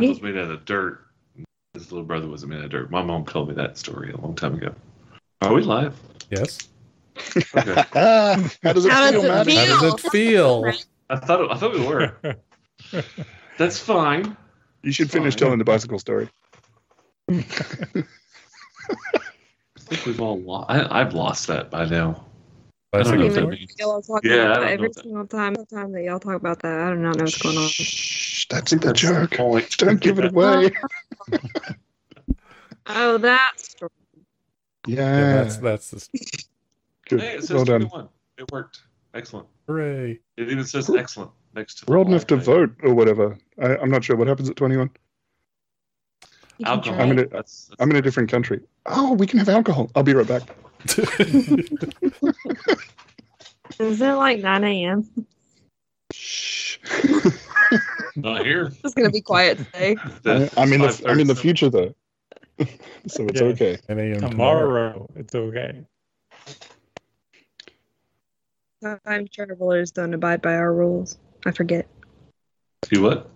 Apple was made out of dirt. His little brother wasn't made out of dirt. My mom told me that story a long time ago. Are we live? Yes. Okay. How does it How feel, does it feel? How does it feel? I thought I thought we were. That's fine. You should finish Fine. telling the bicycle story. I think we've all lost. I, I've lost that by now. I don't know if that means. Yeah, I don't that know every single time, time that y'all talk about that, I do not know what's going on. Shh, that's the That's the joke. Don't give it away. Oh, that's Yeah, Yeah, that's that's the good. Hey, it says well done. one. It worked. Excellent. hooray. It even says excellent next to We're old enough to live vote or whatever. I, I'm not sure what happens at 21. Alcohol. I'm in a- That's- that's- I'm in a different country. Oh, we can have alcohol. I'll be right back. Is it like 9 a.m.? Shh. Not here. It's gonna be quiet today. I mean, the I'm in the future though, so it's Yeah. okay. 10 a.m. tomorrow. Tomorrow, it's okay. Time travelers don't abide by our rules. I forget. You what?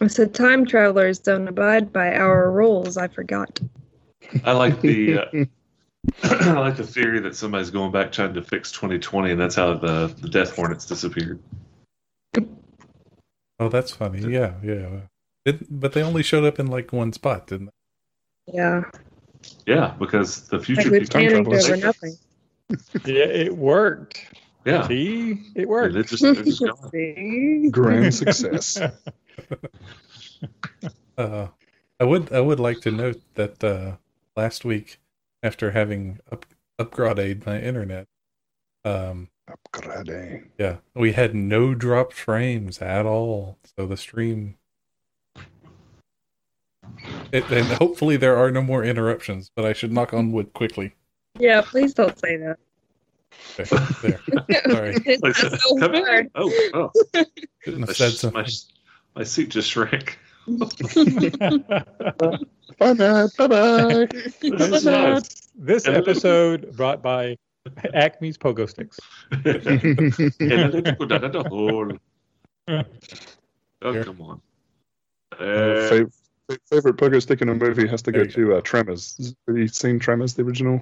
I said time travelers don't abide by our rules. I forgot. I like the uh, I like the theory that somebody's going back trying to fix 2020, and that's how the the Death Hornets disappeared. Oh, that's funny. Yeah, yeah. It, but they only showed up in like one spot, didn't they? Yeah, Yeah, because the future we people. panicked travelers. over nothing. Yeah, it worked. Yeah, See, it worked. they're just, just gone. Grand success. Uh, I would I would like to note that uh, last week, after having up, upgraded my internet, um, Upgrade. yeah, we had no dropped frames at all. So the stream, it, and hopefully there are no more interruptions. But I should knock on wood quickly. Yeah, please don't say that. Okay, there. Sorry. It's that's so come hard. Oh, oh. Shouldn't My, have said something. my, my seat just shrank. Bye, Matt. Bye, bye. That's nice. this episode brought by Acme's Pogo Sticks. Analytical data hole. Oh, Here. come on. Uh, Uh, fav- fa- favorite pogo stick in a movie has to go There you to uh, Tremors. Have you seen Tremors, the original?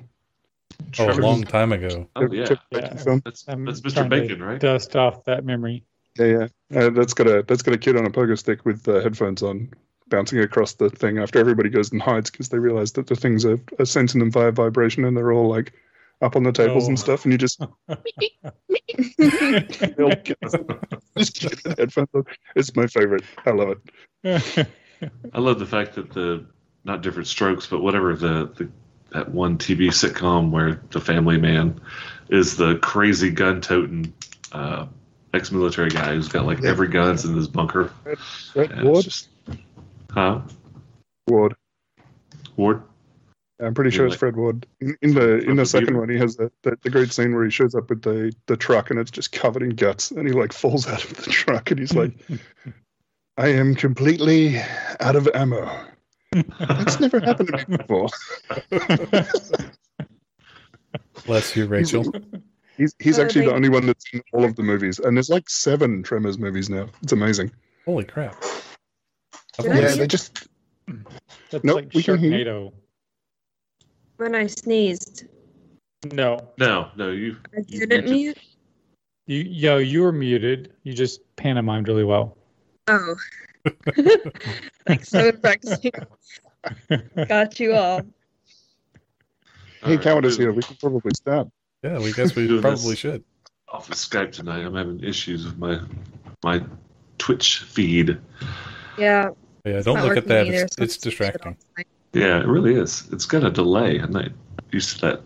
Oh, a long time ago. Oh, yeah. Yeah. That's, that's Mr. Bacon, right? Dust off that memory. Yeah, yeah. Uh, that's got a that's got a kid on a pogo stick with uh, headphones on, bouncing across the thing after everybody goes and hides because they realize that the things are, are sensing them via vibration and they're all like up on the tables Oh. and stuff, and you just just get the headphones on. It's my favorite. I love it. I love the fact that the not different strokes, but whatever the, the that one TV sitcom where the family man is the crazy gun toting uh, ex-military guy who's got like Yeah. every gun's in his bunker. Fred And it's Ward. just- huh? Ward. Ward. I'm pretty sure it's Fred Ward. In, in the in the the second one, he has the, the, the great scene where he shows up with the, the truck and it's just covered in guts, and he like falls out of the truck and he's like, "I am completely out of ammo." That's never happened to me before. Bless you, Rachel. He's he's Uh, actually the only one that's in all of the movies, and there's like seven Tremors movies now. It's amazing. Holy crap! I've Did I only Yeah, they it? just That's Nope, like we can hear. Sharknado. When I sneezed, No, No, no, you. I You didn't muted. mute. you yo, you were muted. You just pantomimed really well. Oh, thanks. I've been practicing. Got you all. hey, All Coward is here. We can probably start. Yeah, we guess we Doing probably this. should. Off of Skype tonight. I'm having issues with my my Twitch feed. Yeah. Yeah, don't look at that. either, It's, so it's distracting. shut Yeah, it really is. It's got a delay. I'm not used to that.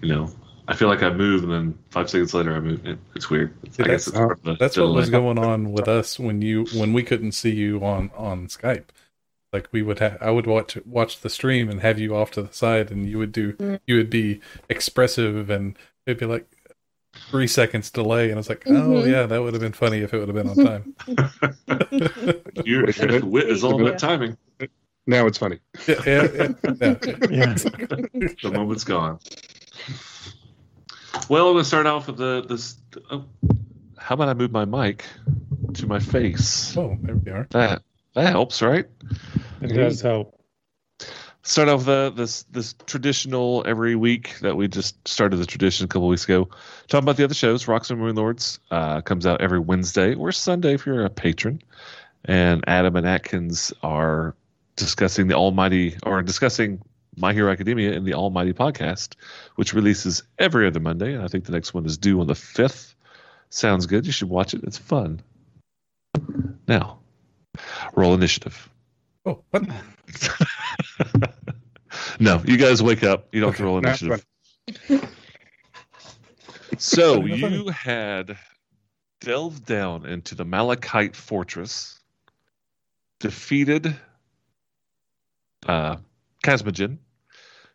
You know, I feel like I move and then five seconds later I move. It, it's weird. I guess that's- it's part of the That's what was going on with us when you when we couldn't see you on on Skype. Like we would have, I would watch watch the stream and have you off to the side, and you would do Mm. you would be expressive, and it'd be like three seconds delay, and it's like, oh Mhm. yeah, that would have been funny if it would have been on time. Your Wait a wit is all about timing. Now it's funny. yeah, yeah, yeah, yeah. Yeah. The moment's gone. Well, I'm gonna start off with the this. Oh, how about I move my mic to my face? Oh, there we are. That that helps, right? It does help. Start off the this this traditional every week that we just started the tradition a couple weeks ago. Talking about the other shows, Rocks and Moon Lords uh, comes out every Wednesday or Sunday if you're a patron, and Adam and Atkins are discussing the Almighty or discussing My Hero Academia in the Almighty podcast, which releases every other Monday. And I think the next one is due on the fifth. Sounds good. You should watch it. It's fun. Now, roll initiative. Oh, what? no, you guys wake up. You don't have to roll initiative. So you had delved down into the Malachite fortress, defeated uh, Kazmojen,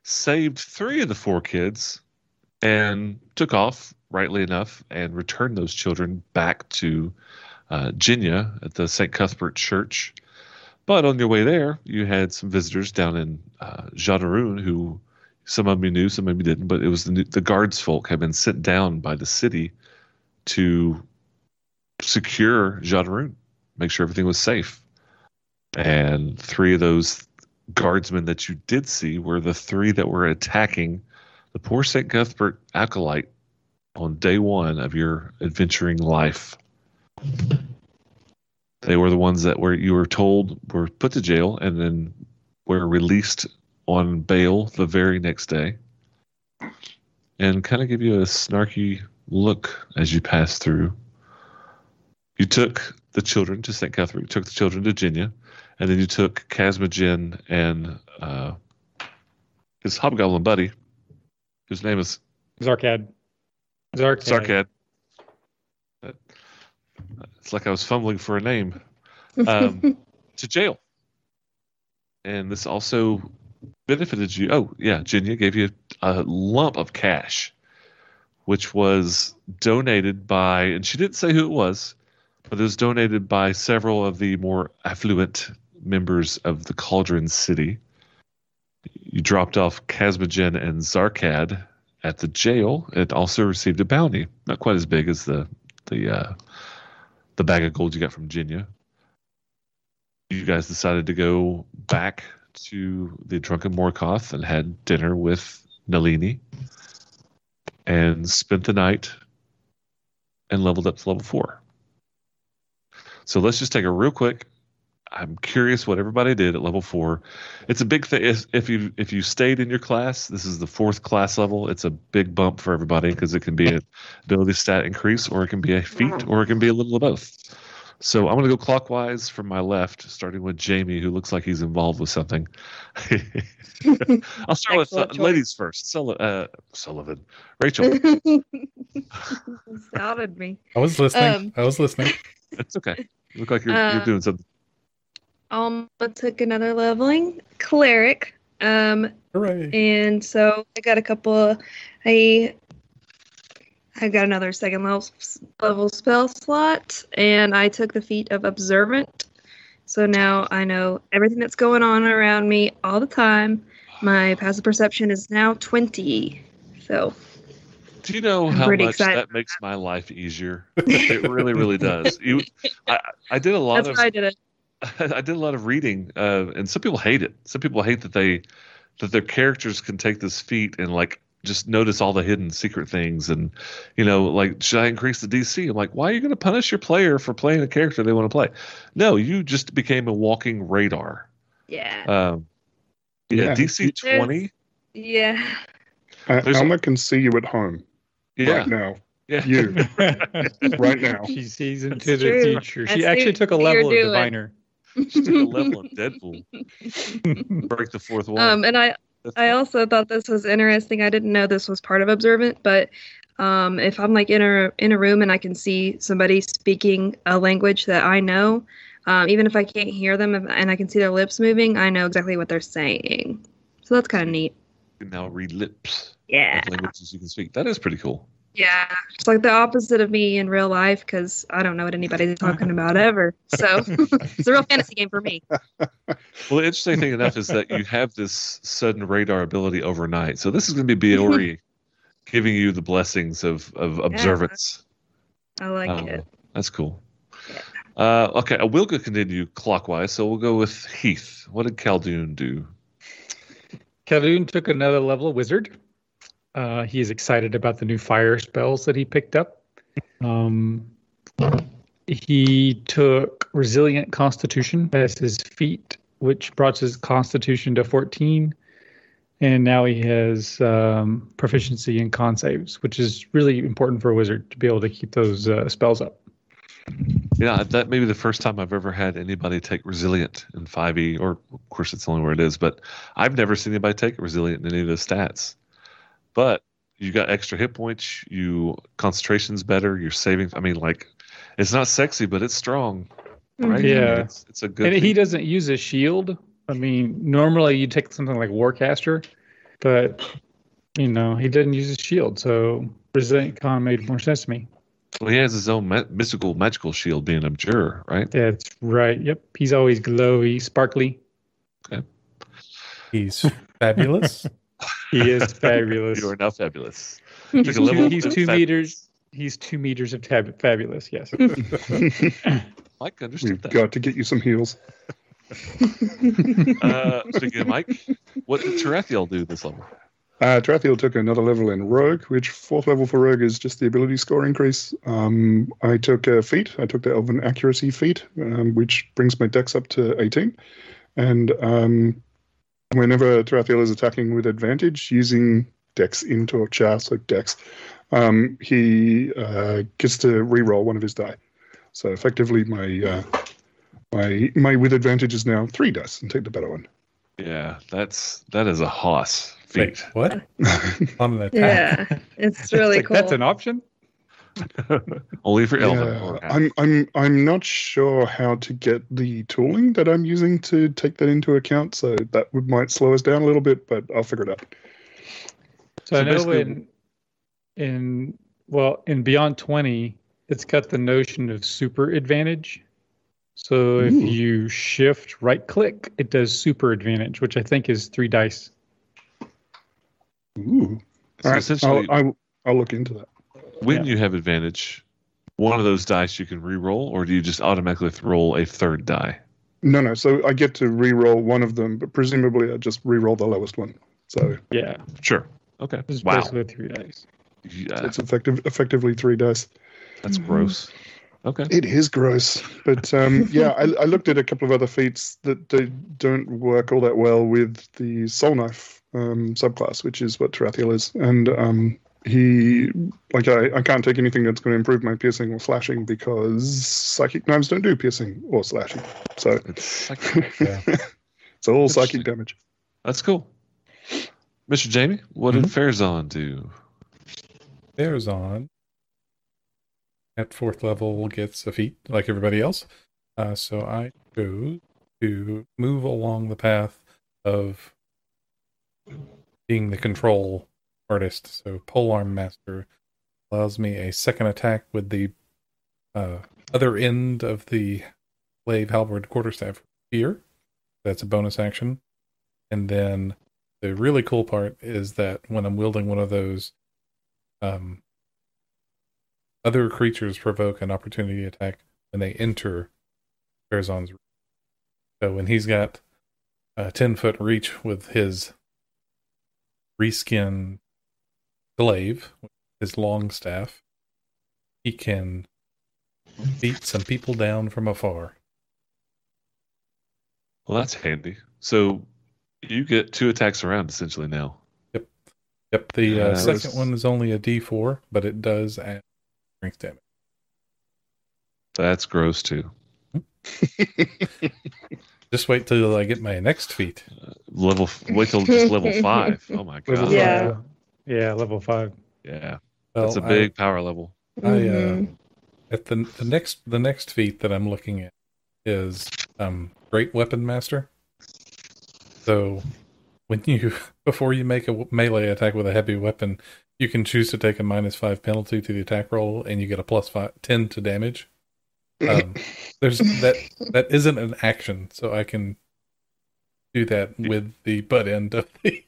saved three of the four kids, and took off, rightly enough, and returned those children back to uh, at the St. Cuthbert Church. But on your way there, you had some visitors down in uh, who some of you knew, some of you didn't, but it was the, the guards folk had been sent down by the city to secure Jzadirune, make sure everything was safe. And three of those guardsmen that you did see were the three that were attacking the poor St. Cuthbert acolyte on day one of your adventuring life. They were the ones that were you were told were put to jail and then were released on bail the very next day. And kind of give you a snarky look as you pass through. You took the children to St. Catherine, you took the children to Jenya, and then you took Kazmojen and uh, his hobgoblin buddy, whose name is Zarkad. Zarkad. Sarkad. It's like I was fumbling for a name. Um, to jail. And this also benefited you. Oh, yeah, Jenya gave you a lump of cash, which was donated by, and she didn't say who it was, but it was donated by several of the more affluent members of the Cauldron City. You dropped off Kazmojen and Zarkad at the jail. It also received a bounty, not quite as big as the the uh, the bag of gold you got from Jenya. You guys decided to go back to the Drunken Morkoth and had dinner with Nalini and spent the night and leveled up to level four. So let's just take a real quick. I'm curious what everybody did at level four. It's a big thing. If, if you if you stayed in your class, this is the fourth class level. It's a big bump for everybody because it can be an ability stat increase, or it can be a feat, or it can be a little of both. So I'm going to go clockwise from my left, starting with Jamie, who looks like he's involved with something. I'll start with uh, choice. ladies first. Sul- uh, Sullivan, Rachel. Outed me. I was listening. Um, I was listening. it's okay. You look like you're, Uh, you're doing something. Alma took another leveling, cleric. Um, Hooray! and so I got a couple. I I got another second level level spell slot, and I took the feat of observant. So now I know everything that's going on around me all the time. My passive perception is now twenty. So Do you know I'm how much that makes my life easier? It really, really does. You, I, I did a lot that's of why I did it. I did a lot of reading, uh, and some people hate it. Some people hate that they that their characters can take this feat and like just notice all the hidden secret things, and you know, like should I increase the DC? I'm like, why are you going to punish your player for playing a character they want to play? No, you just became a walking radar. Yeah. Um, yeah, Yeah. DC twenty. yeah. Uh, There's a- Alma can see you at home Yeah, right now. yeah. You right now. She sees into That's the true. future. I She see actually took a level of diviner. She took a level of Deadpool. Break the fourth wall. Um, and I That's I cool. also thought this was interesting. I didn't know this was part of observant, but um, if I'm like in a in a room and I can see somebody speaking a language that I know, um, even if I can't hear them and- and I can see their lips moving, I know exactly what they're saying. So that's kind of neat. You can now read lips Yeah, of languages you can speak. That is pretty cool. Yeah. It's like the opposite of me in real life because I don't know what anybody's talking about ever. So it's a real fantasy game for me. Well, the interesting thing enough is that you have this sudden radar ability overnight. So this is going to be Biori giving you the blessings of, of observance. I like Uh, it. That's cool. Yeah. Uh, okay, I will go continue clockwise, so we'll go with Heath. What did Khaldun do? Khaldun took another level of wizard. Uh, he is excited about the new fire spells that he picked up. Um, he took resilient constitution as his feat, which brought his constitution to 14. And now he has um, proficiency in con saves, which is really important for a wizard to be able to keep those uh, spells up. Yeah, that may be the first time I've ever had anybody take resilient in 5e, or of course it's only where it is, but I've never seen anybody take resilient in any of the stats. But you got extra hit points, you concentration's better, you're saving. I mean, like, it's not sexy, but it's strong, mm-hmm. right? Yeah. I mean, it's, it's a good. and he doesn't use a shield. I mean, normally you take something like Warcaster, but you know he didn't use a shield, so resilient con made more sense to me. Well, he has his own ma- mystical, magical shield, being Abjure, right? That's right. Yep, he's always glowy, sparkly. He's fabulous. He is fabulous. You are now fabulous. he's Took two, he's two meters. He's two meters of tab- fabulous. Yes. Mike understood We've that. got to get you some heals. Uh, speaking of Mike, what did Tarathiel do this level? Uh, Tarathiel took another level in Rogue, which fourth level for Rogue is just the ability score increase. Um, I took a feat. I took the Elven Accuracy feat, um, which brings my dex up to 18. And um, whenever Tarathiel is attacking with advantage using dex into or char, so dex, um, he uh, gets to re-roll one of his die. So effectively, my uh, my my with advantage is now three dice and take the better one. Yeah, that's that is a hoss Wait, feat. what? On an attack. Yeah, it's It's really like, cool. That's an option. Only for Elven. Yeah, or- I'm I'm I'm not sure how to get the tooling that I'm using to take that into account, so that would might slow us down a little bit, but I'll figure it out. So, So I know in in well in Beyond Twenty, it's got the notion of super advantage. So if you shift right click, it does super advantage, which I think is three dice. Ooh. So All right, I'll, I'll I'll look into that. When yeah. you have advantage, one of those dice you can re-roll, or do you just automatically roll a third die? No, no. So I get to re-roll one of them, but presumably I just re-roll the lowest one. So Yeah, Sure. Okay. it's Wow. basically three dice. Yeah, it's effective effectively three dice. that's gross. Okay. It is gross, but um, yeah, I, I looked at a couple of other feats that they don't work all that well with the Soul Knife um, subclass, which is what Tarathiel is, and um, he like I, I can't take anything that's going to improve my piercing or slashing because psychic knives don't do piercing or slashing, so It's like, Yeah. it's all psychic damage. that's cool. Mr. Jamie, what did Farazan do? There's on. At fourth level gets a feat like everybody else. Uh, so I chose to move along the path of being the control artist. So polearm master allows me a second attack with the uh, other end of the glaive halberd quarterstaff here. That's a bonus action. And then the really cool part is that when I'm wielding one of those, um, other creatures provoke an opportunity attack when they enter Farazan's. So when he's got a 10 foot reach with his reskin glaive, his long staff, he can beat some people down from afar. Well, that's handy. So you get two attacks around essentially now. Yep, Yep. the uh, Uh, second was- one is only a D4, but it does add strength damage. That's gross too. Just wait till I get my next feat. Level. Wait till just level five. Oh my god. Yeah. Five. yeah, level five. Yeah. Well, That's a big power level. I, uh, Mhm. at the the next the next feat that I'm looking at is um Great Weapon Master. So when you before you make a melee attack with a heavy weapon, you can choose to take a minus five penalty to the attack roll, and you get a plus five ten to damage. Um, there's that that isn't an action, so I can do that with the butt end of the,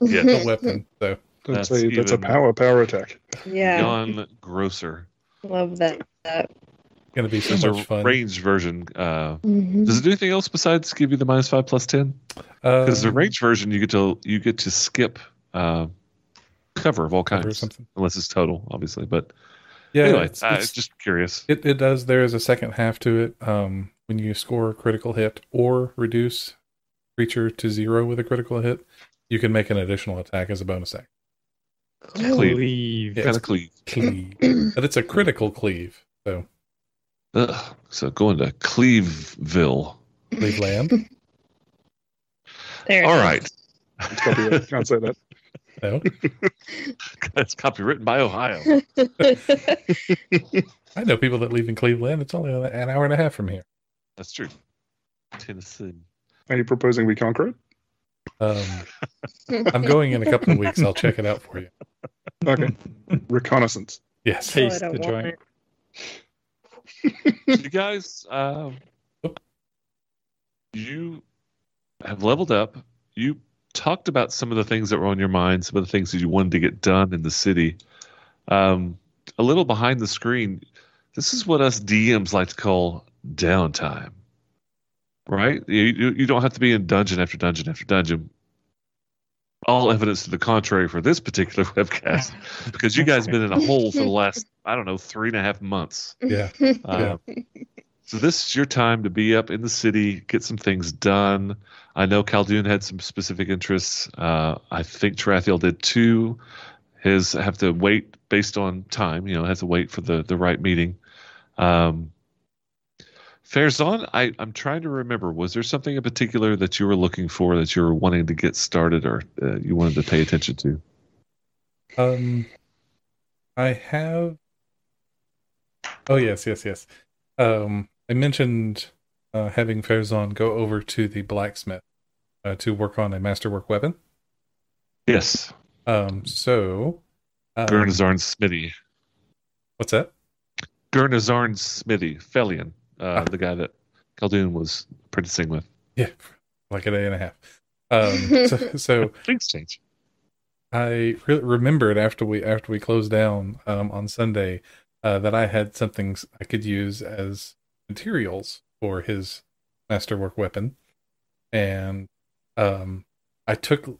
Yeah. the weapon. So That's, That's a that's a power power attack. yeah, Beyond grosser. love that. that. going to be so There's much a fun. ranged version. Uh, Mhm. does it do anything else besides give you the minus five plus ten? Because the Um, range version, you get to you get to skip uh, cover of all cover or kinds, something. unless it's total, obviously. But Yeah, anyway, it's, uh, it's- just curious. it it does. There is a second half to it. Um, when you score a critical hit or reduce creature to zero with a critical hit, you can make an additional attack as a bonus action. Cleave. Leave. Yeah. Kind of cleave. Cleave, but it's a critical cleave. So Ugh. So going to Cleaveville. Cleveland. There it All is. right, It's copyright. Can't say that. No, it's copywritten by Ohio. I know people that live in Cleveland. It's only an hour and a half from here. That's true. Tennessee. Are you proposing we conquer it? Um, I'm going in a couple of weeks. I'll check it out for you. Okay. Reconnaissance. Yes. Oh, Taste the joint. you guys, um, you have leveled up. You talked about some of the things that were on your mind, some of the things that you wanted to get done in the city. Um, a little behind the screen, this is what us DMs like to call downtime. Right? You, you, don't have to be in dungeon after dungeon after dungeon. All evidence to the contrary for this particular webcast, because you guys have been in a hole for the last, I don't know, three and a half months. Yeah. Uh, so this is your time to be up in the city, get some things done. I know Khaldun had some specific interests. Uh, I think Tarathiel did too. His have to wait based on time. You know, has to wait for the the right meeting. Um, Fairzon, I I'm trying to remember. Was there something in particular that you were looking for that you were wanting to get started or uh, you wanted to pay attention to? Um, I have. Oh yes, yes, yes. Um, I mentioned uh, having Fairzon go over to the blacksmith uh, to work on a masterwork weapon. Yes, Um, so um, Gurnazarn Smithy. what's that? Gurnazarn Smithy, Felion, uh, the guy that Khaldun was practicing with. Yeah, like a day and a half. Um, so, so Things change. I re- remembered after we after we closed down um, on Sunday uh, that I had something I could use as materials for his masterwork weapon, and um, I took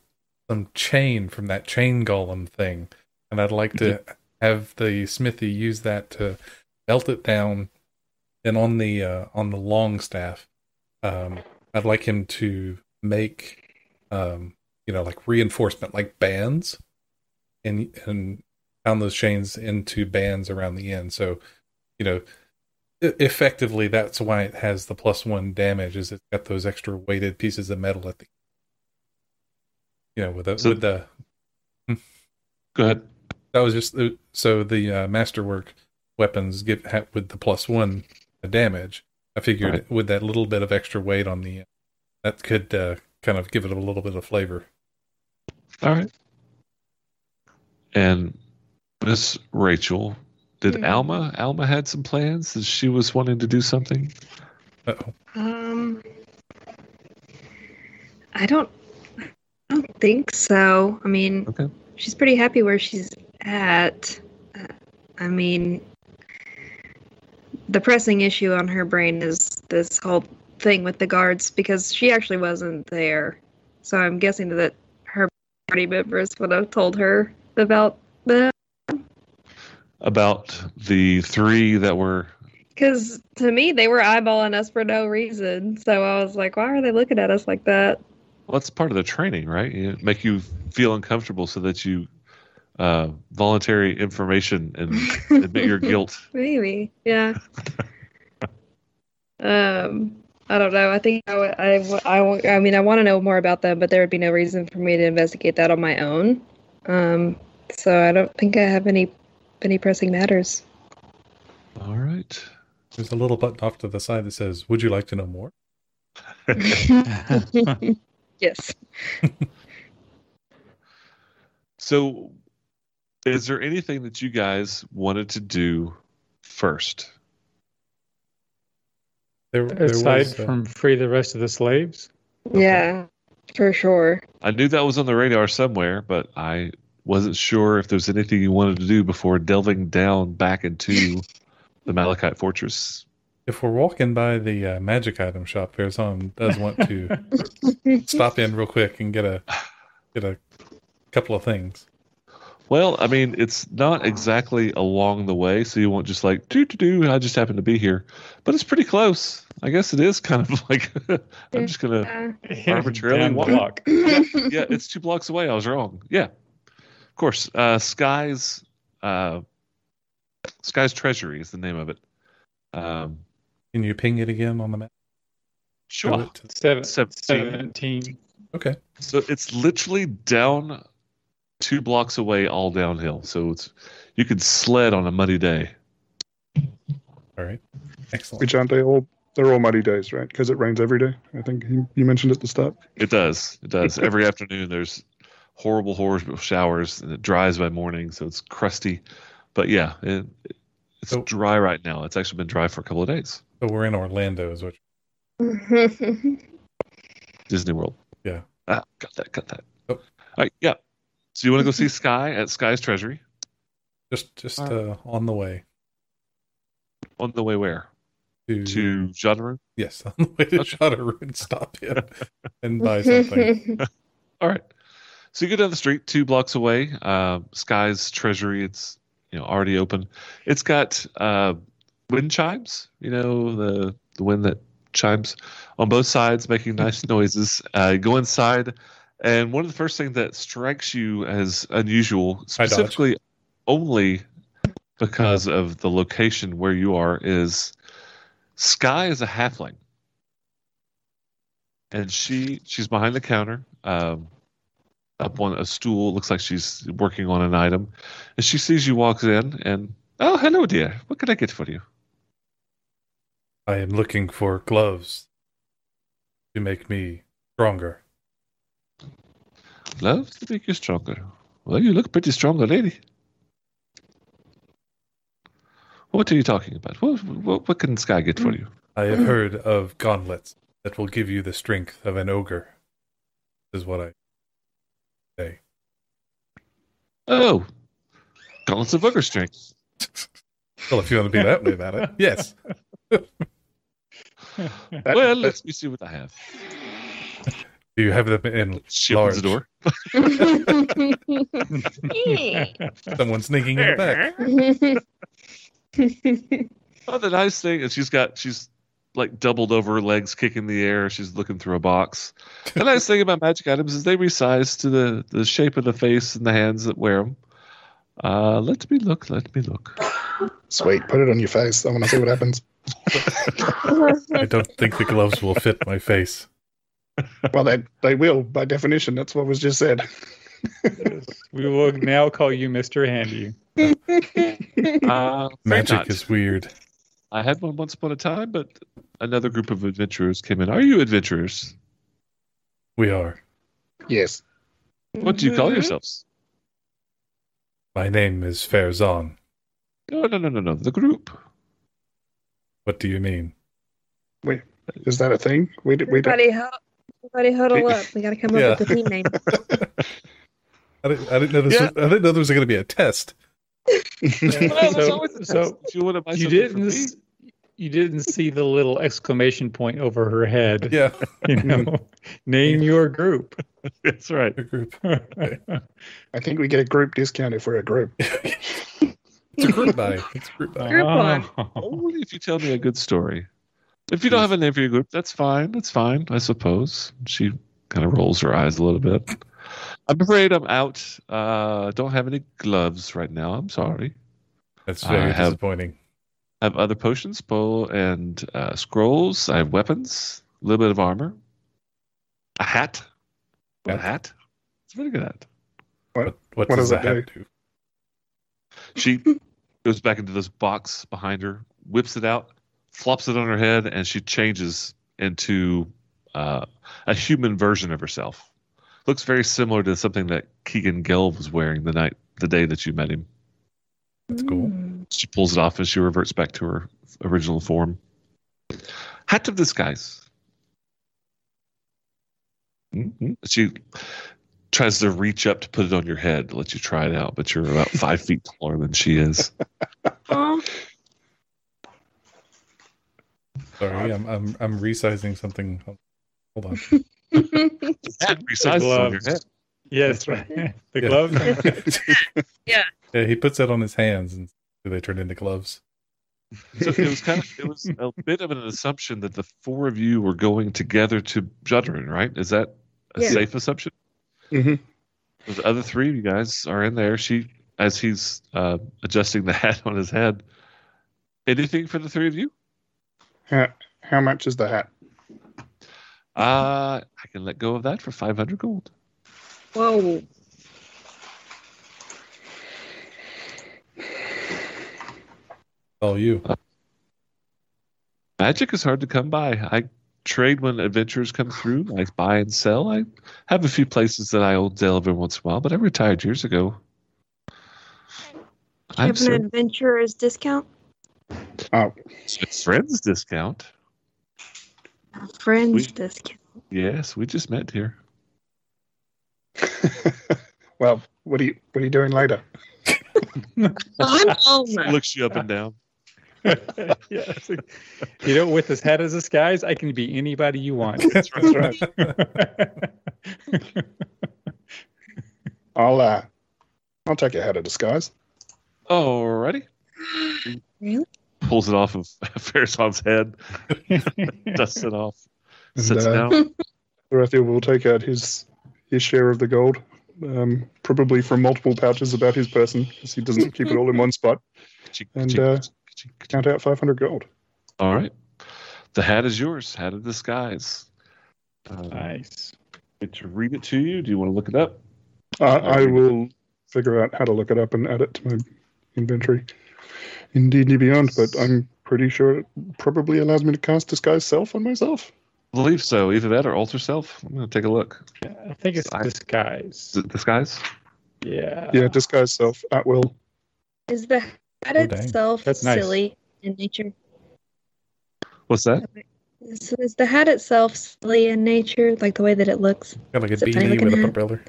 some chain from that chain golem thing, and I'd like to have the smithy use that to melt it down, and on the uh, on the long staff, um, I'd like him to make um, you know, like reinforcement, like bands, and and pound those chains into bands around the end. So, you know, effectively, that's why it has the plus one damage. Is it's got those extra weighted pieces of metal at the, you know, with the So- with the Go ahead. that was just so the uh, masterwork weapons give ha, with the plus one damage. I figured Right. with that little bit of extra weight on the, that could uh, kind of give it a little bit of flavor. All right. And Miss Rachel, did Hmm. Alma? Alma had some plans that she was wanting to do something. Uh-oh. Um, I don't, I don't think so. I mean, Okay. she's pretty happy where she's at. Uh, I mean, the pressing issue on her brain is this whole thing with the guards because she actually wasn't there. So I'm guessing that her party members would have told her about the About the three that were. Because to me, they were eyeballing us for no reason. So I was like, why are they looking at us like that? Well, that's part of the training, right? You make you feel uncomfortable so that you uh, voluntary information and admit your guilt. Maybe, yeah. um, I don't know. I think I, w- I, w- I, w- I mean, I want to know more about them, but there would be no reason for me to investigate that on my own. Um, so I don't think I have any any pressing matters. All right. There's a little button off to the side that says, "Would you like to know more?" yes. So, is there anything that you guys wanted to do first? There, there Aside was, uh, from free the rest of the slaves. Yeah, for sure. I knew that was on the radar somewhere, but I wasn't sure if there's anything you wanted to do before delving down back into the Malachite Fortress. if we're walking by the uh, magic item shop, Farazan does want to stop in real quick and get a get a couple of things. Well, I mean, it's not exactly along the way, so you won't just like do do do. I just happen to be here, but it's pretty close. I guess it is kind of like I'm just gonna. Uh, Arbitrarily Down the walk. block. Yeah, it's two blocks away. I was wrong. Yeah, of course. Uh, Skies, uh, Skies Treasury is the name of it. Um, Can you ping it again on the map? Sure. it Seven, 17. 17. Okay. So it's literally down two blocks away, all downhill. So it's you could sled on a muddy day. All right. Excellent. Which aren't they all? They're all muddy days, right? Because it rains every day. I think you, you mentioned at the start. It does. It does. Every afternoon there's horrible, horrible showers, and it dries by morning, so it's crusty. But yeah, it, it's So- dry right now. It's actually been dry for a couple of days. So we're in Orlando, is what Disney World. Yeah. Ah, got that. Got that. Oh. All right. Yeah. So you want to go see Sky at Sky's Treasury just just All uh, on the way on the way where to, to Genre? yes on the way to Okay. Shadowrun. Stop in and buy something. All right. So you go down the street, two blocks away. Uh, Sky's Treasury. It's you know already open. It's got uh, wind chimes. You know the the wind that chimes on both sides, making nice noises. Uh, you go inside, and one of the first things that strikes you as unusual, specifically only because of the location where you are, is Sky is a halfling, and she she's behind the counter. Um, up on a stool. Looks like she's working on an item. And she sees you walks in and, oh, hello, dear. What can I get for you? I am looking for gloves to make me stronger. Love to make you stronger. Well, you look pretty strong, lady. What are you talking about? What, what, what can Sky get for you? I have heard of gauntlets that will give you the strength of an ogre. Is what I say. Oh, gauntlets of ogre strength. Well, if you want to be that way about it, yes. Well, let me see what I have. Do you have them in She opens the door. someone sneaking in the back? Oh, the nice thing is she's got she's like doubled over her legs, kicking the air. She's looking through a box. The nice thing about magic items is they resize to the the shape of the face and the hands that wear them. Uh, let me look. Let me look. Sweet, put it on your face. I want to see what happens. I don't think the gloves will fit my face. Well, they they will by definition. That's what was just said. we will now call you Mr. Handy. Uh, Magic is weird. I had one once upon a time, but another group of adventurers came in. Are you adventurers? We are. Yes. What do you call yourselves? My name is Fairzon. No, no, no, no, no. The group. What do you mean? Is that a thing? We d- we don't. Everybody, hu- everybody huddle up. We got to come up Yeah. with a team name. I didn't, I didn't know this. Yeah. Was, I didn't know there was going to be a test. Well, So- so test. you want to buy You something for didn't. me, You didn't see the little exclamation point over her head. Yeah, You know, name your group. That's right. a group. I think we get a group discount if we're a group. It's a group buy. It's a group buy. Group one. Oh. Only if you tell me a good story. If you don't have a name for your group, that's fine. That's fine, I suppose. She kind of rolls her eyes a little bit. I'm afraid I'm out. Uh, don't have any gloves right now. I'm sorry. That's I very have- disappointing. I have other potions, bow and uh, scrolls. I have weapons, a little bit of armor, a hat. What, a Hat. hat? It's a very good hat. What, what, what does does that it hat do? She goes back into this box behind her, whips it out, flops it on her head, and she changes into uh, a human version of herself. Looks very similar to something that Keygan Ghelve was wearing the night, the day that you met him. That's cool. Mm. She pulls it off and she reverts back to her original form. Hat of disguise. Mhm. She tries to reach up to put it on your head, let you try it out, but you're about five feet taller than she is. Aw. Sorry, I'm I'm I'm resizing something. Hold on. Hat resizes on gloves. Yes, That's right. the Yeah. gloves. Yeah. Yeah, he puts that on his hands and they turn into gloves. So it was kind of it was a bit of an assumption that the four of you were going together to Judrin, right? Is that a Yeah. safe assumption? hmm The other three of you guys are in there. She, as he's uh, adjusting the hat on his head. Anything for the three of you? How, how much is the hat? Uh, I can let go of that for five hundred gold. Whoa. All you. Magic is hard to come by. I trade when adventures come through. I buy and sell. I have a few places that I wholesale every once in a while, but I retired years ago. Do you I'm have certain an adventurer's discount? Oh, it's friends discount. Friend's We- discount. Yes, we just met here. well, what are you what are you doing later? I'm Alma. Looks you up and down. yes. You know, with this head as a disguise, I can be anybody you want. That's right. I'll uh, I'll take your hat of disguise. Alrighty. Really? Pulls it off of Farazan's head, dusts it off, And, sits uh, down. Raphael will take out his his share of the gold, um, probably from multiple pouches about his person, because he doesn't keep it all in one spot. And, ka-ching, uh, ka-ching, ka-ching. Count out 500 gold. All right. The hat is yours. Hat of disguise. Uh, nice. want to read it to you? Do you want to look it up? Uh, I will figure out how to look it up and add it to my inventory in D&D Beyond, but I'm pretty sure it probably allows me to cast Disguise Self on myself. I believe so. Either that or alter self. I'm going to take a look. I think it's I- disguise. Is disguise? Yeah. Yeah, Disguise Self at will. Is the hat Oh, itself That's nice. silly in nature? What's that? So is the hat itself silly in nature, like the way that it looks? Got like a Is beanie with a hat?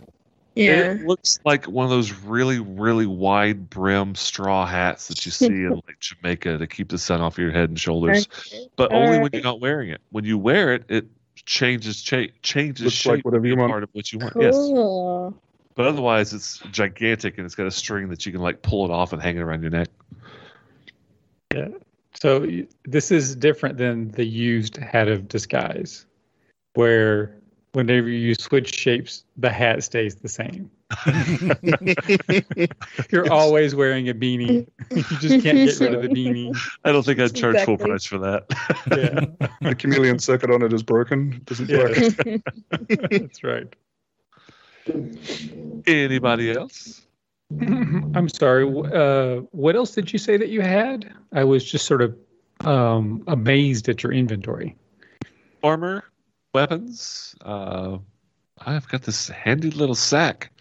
Umbrella. Yeah. It looks like one of those really, really wide brim straw hats that you see in like Jamaica to keep the sun off your head and shoulders, but only when you're not wearing it. When you wear it, it changes cha- changes Looks shape like whatever you want. part of what you want. Yes, Cool. but otherwise it's gigantic and it's got a string that you can like pull it off and hang it around your neck. Yeah. So this is different than the used hat of disguise, where whenever you switch shapes, the hat stays the same. You're Yes. always wearing a beanie. you just can't get rid of the beanie. I don't think I'd charge full price for that. Yeah, the chameleon circuit on it is broken. It doesn't work. That's right. Anybody else? I'm sorry. Uh, what else did you say that you had? I was just sort of um, amazed at your inventory. Armor, weapons. Uh, I've got this handy little sack,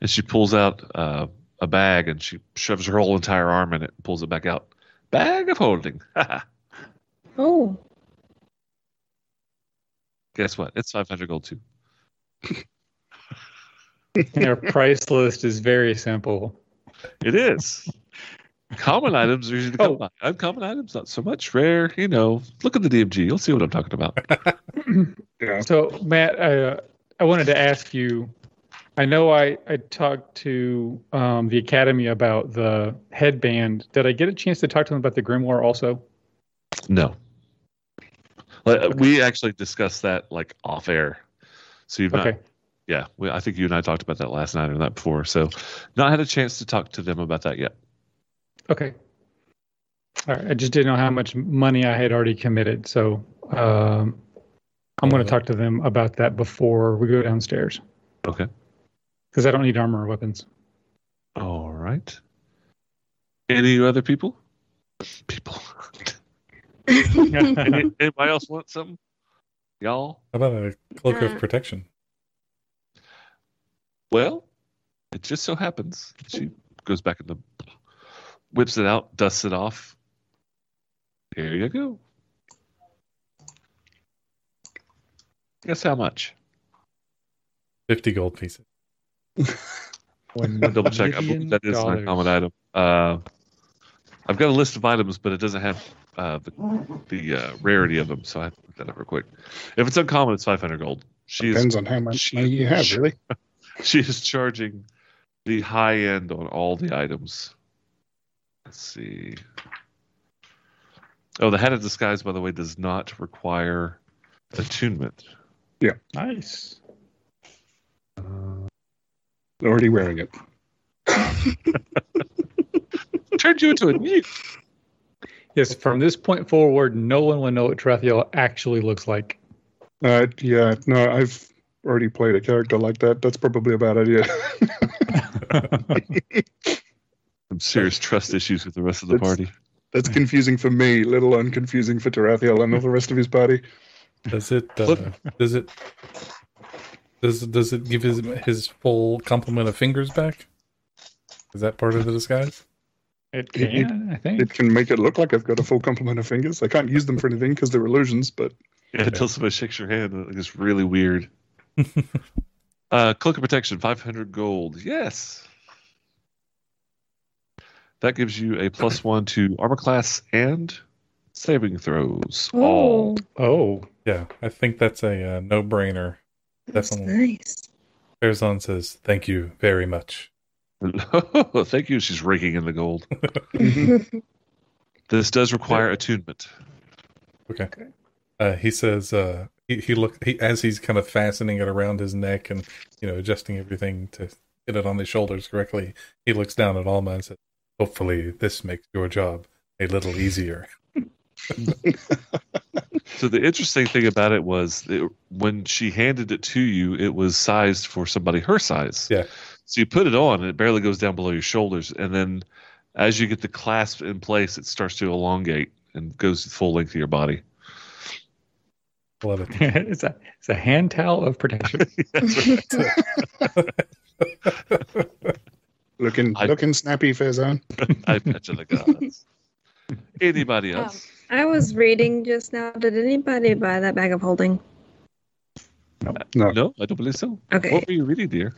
and she pulls out uh, a bag and she shoves her whole entire arm in it and pulls it back out. Bag of holding. oh, Guess what? It's five hundred gold too. And our price list is very simple. It is. Common items are easy to come Oh. by. Uncommon items, not so much. Rare, you know. Look at the DMG. You'll see what I'm talking about. Yeah. So, Matt, uh, I wanted to ask you. I know I, I talked to um, the Academy about the headband. Did I get a chance to talk to them about the Grimoire also? No. Like, We actually discussed that like off air. So you've not Okay. yeah, we, I think you and I talked about that last night or that before. So, not had a chance to talk to them about that yet. Okay. All right. I just didn't know how much money I had already committed. So um, I'm going to talk to them about that before we go downstairs Okay. because I don't need armor or weapons. All right. Any other people? People. Any, anybody else want something? Y'all? How about a cloak Uh, of protection? Well, it just so happens she goes back in the whips it out, dusts it off. Here you go. Guess how much? 50 gold pieces. One I'll double check. I believe million that is an dollars. uncommon item. Uh, I've got a list of items, but it doesn't have uh, the the uh, rarity of them, so I have to look that up real quick. If it's uncommon, it's 500 gold. She is Depends on how much money you have, really. she is charging the high end on all the items. Let's see. Oh, the head of disguise, by the way, does not require attunement. Yeah. Nice. Already wearing it. Turned you into a mute. Yes, from this point forward, no one will know what Tarathiel actually looks like. Uh, yeah, no, I've already played a character like that. That's probably a bad idea. Some serious trust issues with the rest of the That's- party. That's confusing for me, let alone confusing for Tarathiel and all the rest of his party. Does it? Uh, Look. does it? Does does it give his his full complement of fingers back? Is that part of the disguise? It It- it- can, I think. It can make it look like I've got a full complement of fingers. I can't use them for anything because they're illusions, but Yeah, until somebody shakes your hand, it's really weird. uh, cloak of protection, 500 gold. Yes. That gives you a plus one to armor class and saving throws. All. Oh, oh, Yeah, I think that's a uh, no brainer. that's Definitely. nice. Farazan says, "Thank you very much." Thank you. She's raking in the gold. This does require attunement. Okay. Uh, he says uh, he he look he as he's kind of fastening it around his neck and you know adjusting everything to get it on his shoulders correctly. He looks down at Alma and says, "Hopefully, this makes your job a little easier." So the interesting thing about it was it, when she handed it to you, it was sized for somebody her size. Yeah. So you put it on, and it barely goes down below your shoulders, and then as you get the clasp in place, it starts to elongate and goes the full length of your body. Love it. it's a it's a hand towel of protection. looking I- looking snappy, Faizan. I bet you the gods. Anybody Um, else? I was reading just now. Did anybody buy that bag of holding? No. No, I don't believe so. Okay. What were you reading, dear?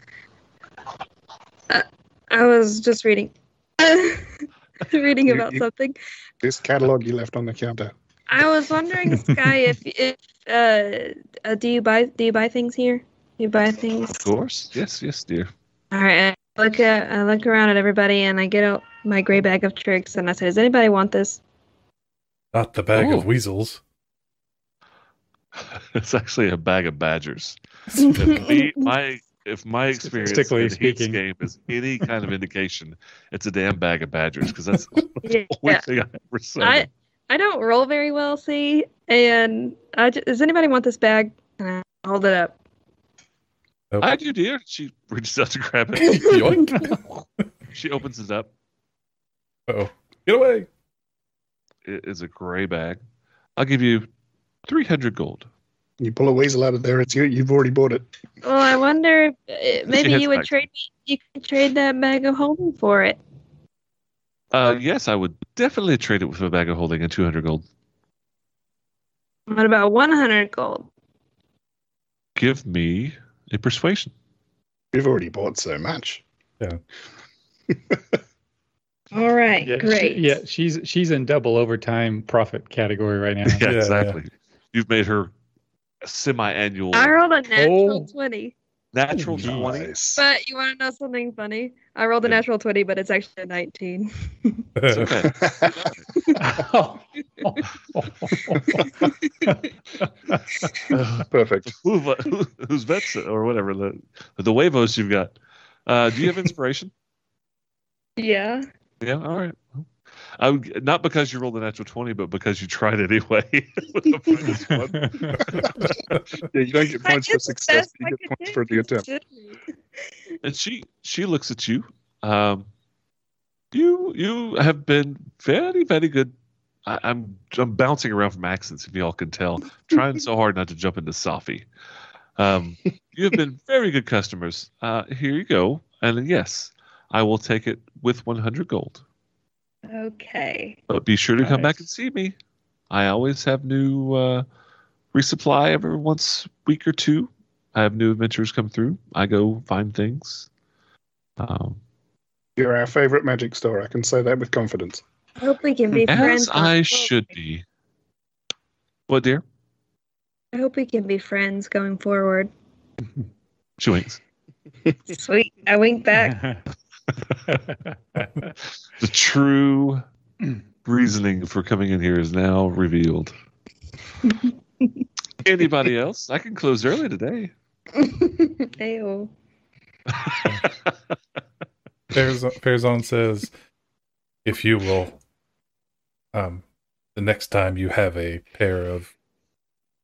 I was just reading. reading about you- something. This catalog you left on the counter. I was wondering, Sky, if if uh, uh, do you buy do you buy things here? You buy things? Of course. Yes, yes, dear. All right. I look at I look around at everybody and I get out my gray bag of tricks and I say, "Does anybody want this?" Not the bag Oh. of weasels. It's actually a bag of badgers. If me, my if my experience in Statistically the Heats speaking. game is any kind of indication, it's a damn bag of badgers because that's the yeah. only thing I ever said. I I don't roll very well, see, and I ju- does anybody want this bag? And I hold it up. Nope. I do, dear. She reaches out to grab it. She opens it up. oh, get away! It is a gray bag. I'll give you three hundred gold. You pull a weasel out of there, it's you. You've already bought it. Well, I wonder if, uh, maybe you would back. trade me. You could trade that bag of holding for it. Uh, yes, I would definitely trade it with a bag of holding and two hundred gold. What about one hundred gold? Give me a persuasion. You've already bought so much. All right, yeah, she- great. yeah, she's she's in double overtime profit category right now. Yeah, Yeah, exactly. You've made her semi-annual I rolled a natural Oh. twenty. Natural twenty. But you want to know something funny? I rolled a Yeah. natural twenty, but it's actually a nineteen. Okay. Oh. Perfect. Who, who, who's vets or whatever the the huevos you've got? Uh, do you have inspiration? yeah. yeah, all right. I would, not because you rolled a natural twenty, but because you tried anyway. with one. Yeah, you don't get points for success, best but I you get points for the attempt. and she she looks at you. Um, you you have been very very good. I, I'm I'm bouncing around from accents, if y'all can tell. trying so hard not to jump into Safi. Um, you have been very good customers. Uh, here you go, and yes, I will take it with 100 gold. Okay. But be sure to come back and see me. I always have new uh, resupply every once week or two. I have new adventures come through. I go find things. Um, You're our favorite magic store. I can say that with confidence. I hope we can be friends. As going I forward. should be. What, dear? I hope we can be friends going forward. She winks. Sweet. I wink back. The true reasoning for coming in here is now revealed. Anybody else? I can close early today. Ew. Farazan Farazan says, if you will, um, the next time you have a pair of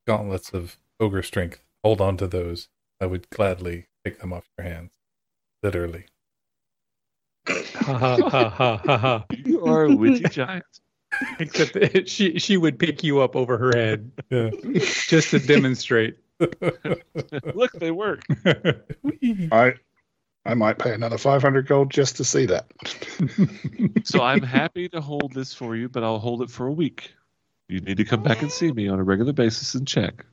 gauntlets of ogre strength, hold on to those. I would gladly take them off your hands. Literally. Ha ha ha ha ha ha. You are a witty giant. Except that she she would pick you up over her head Yeah. just to demonstrate. Look, they work. I I might pay another 500 gold just to see that. So I'm happy to hold this for you, but I'll hold it for a week. You need to come back and see me on a regular basis and check.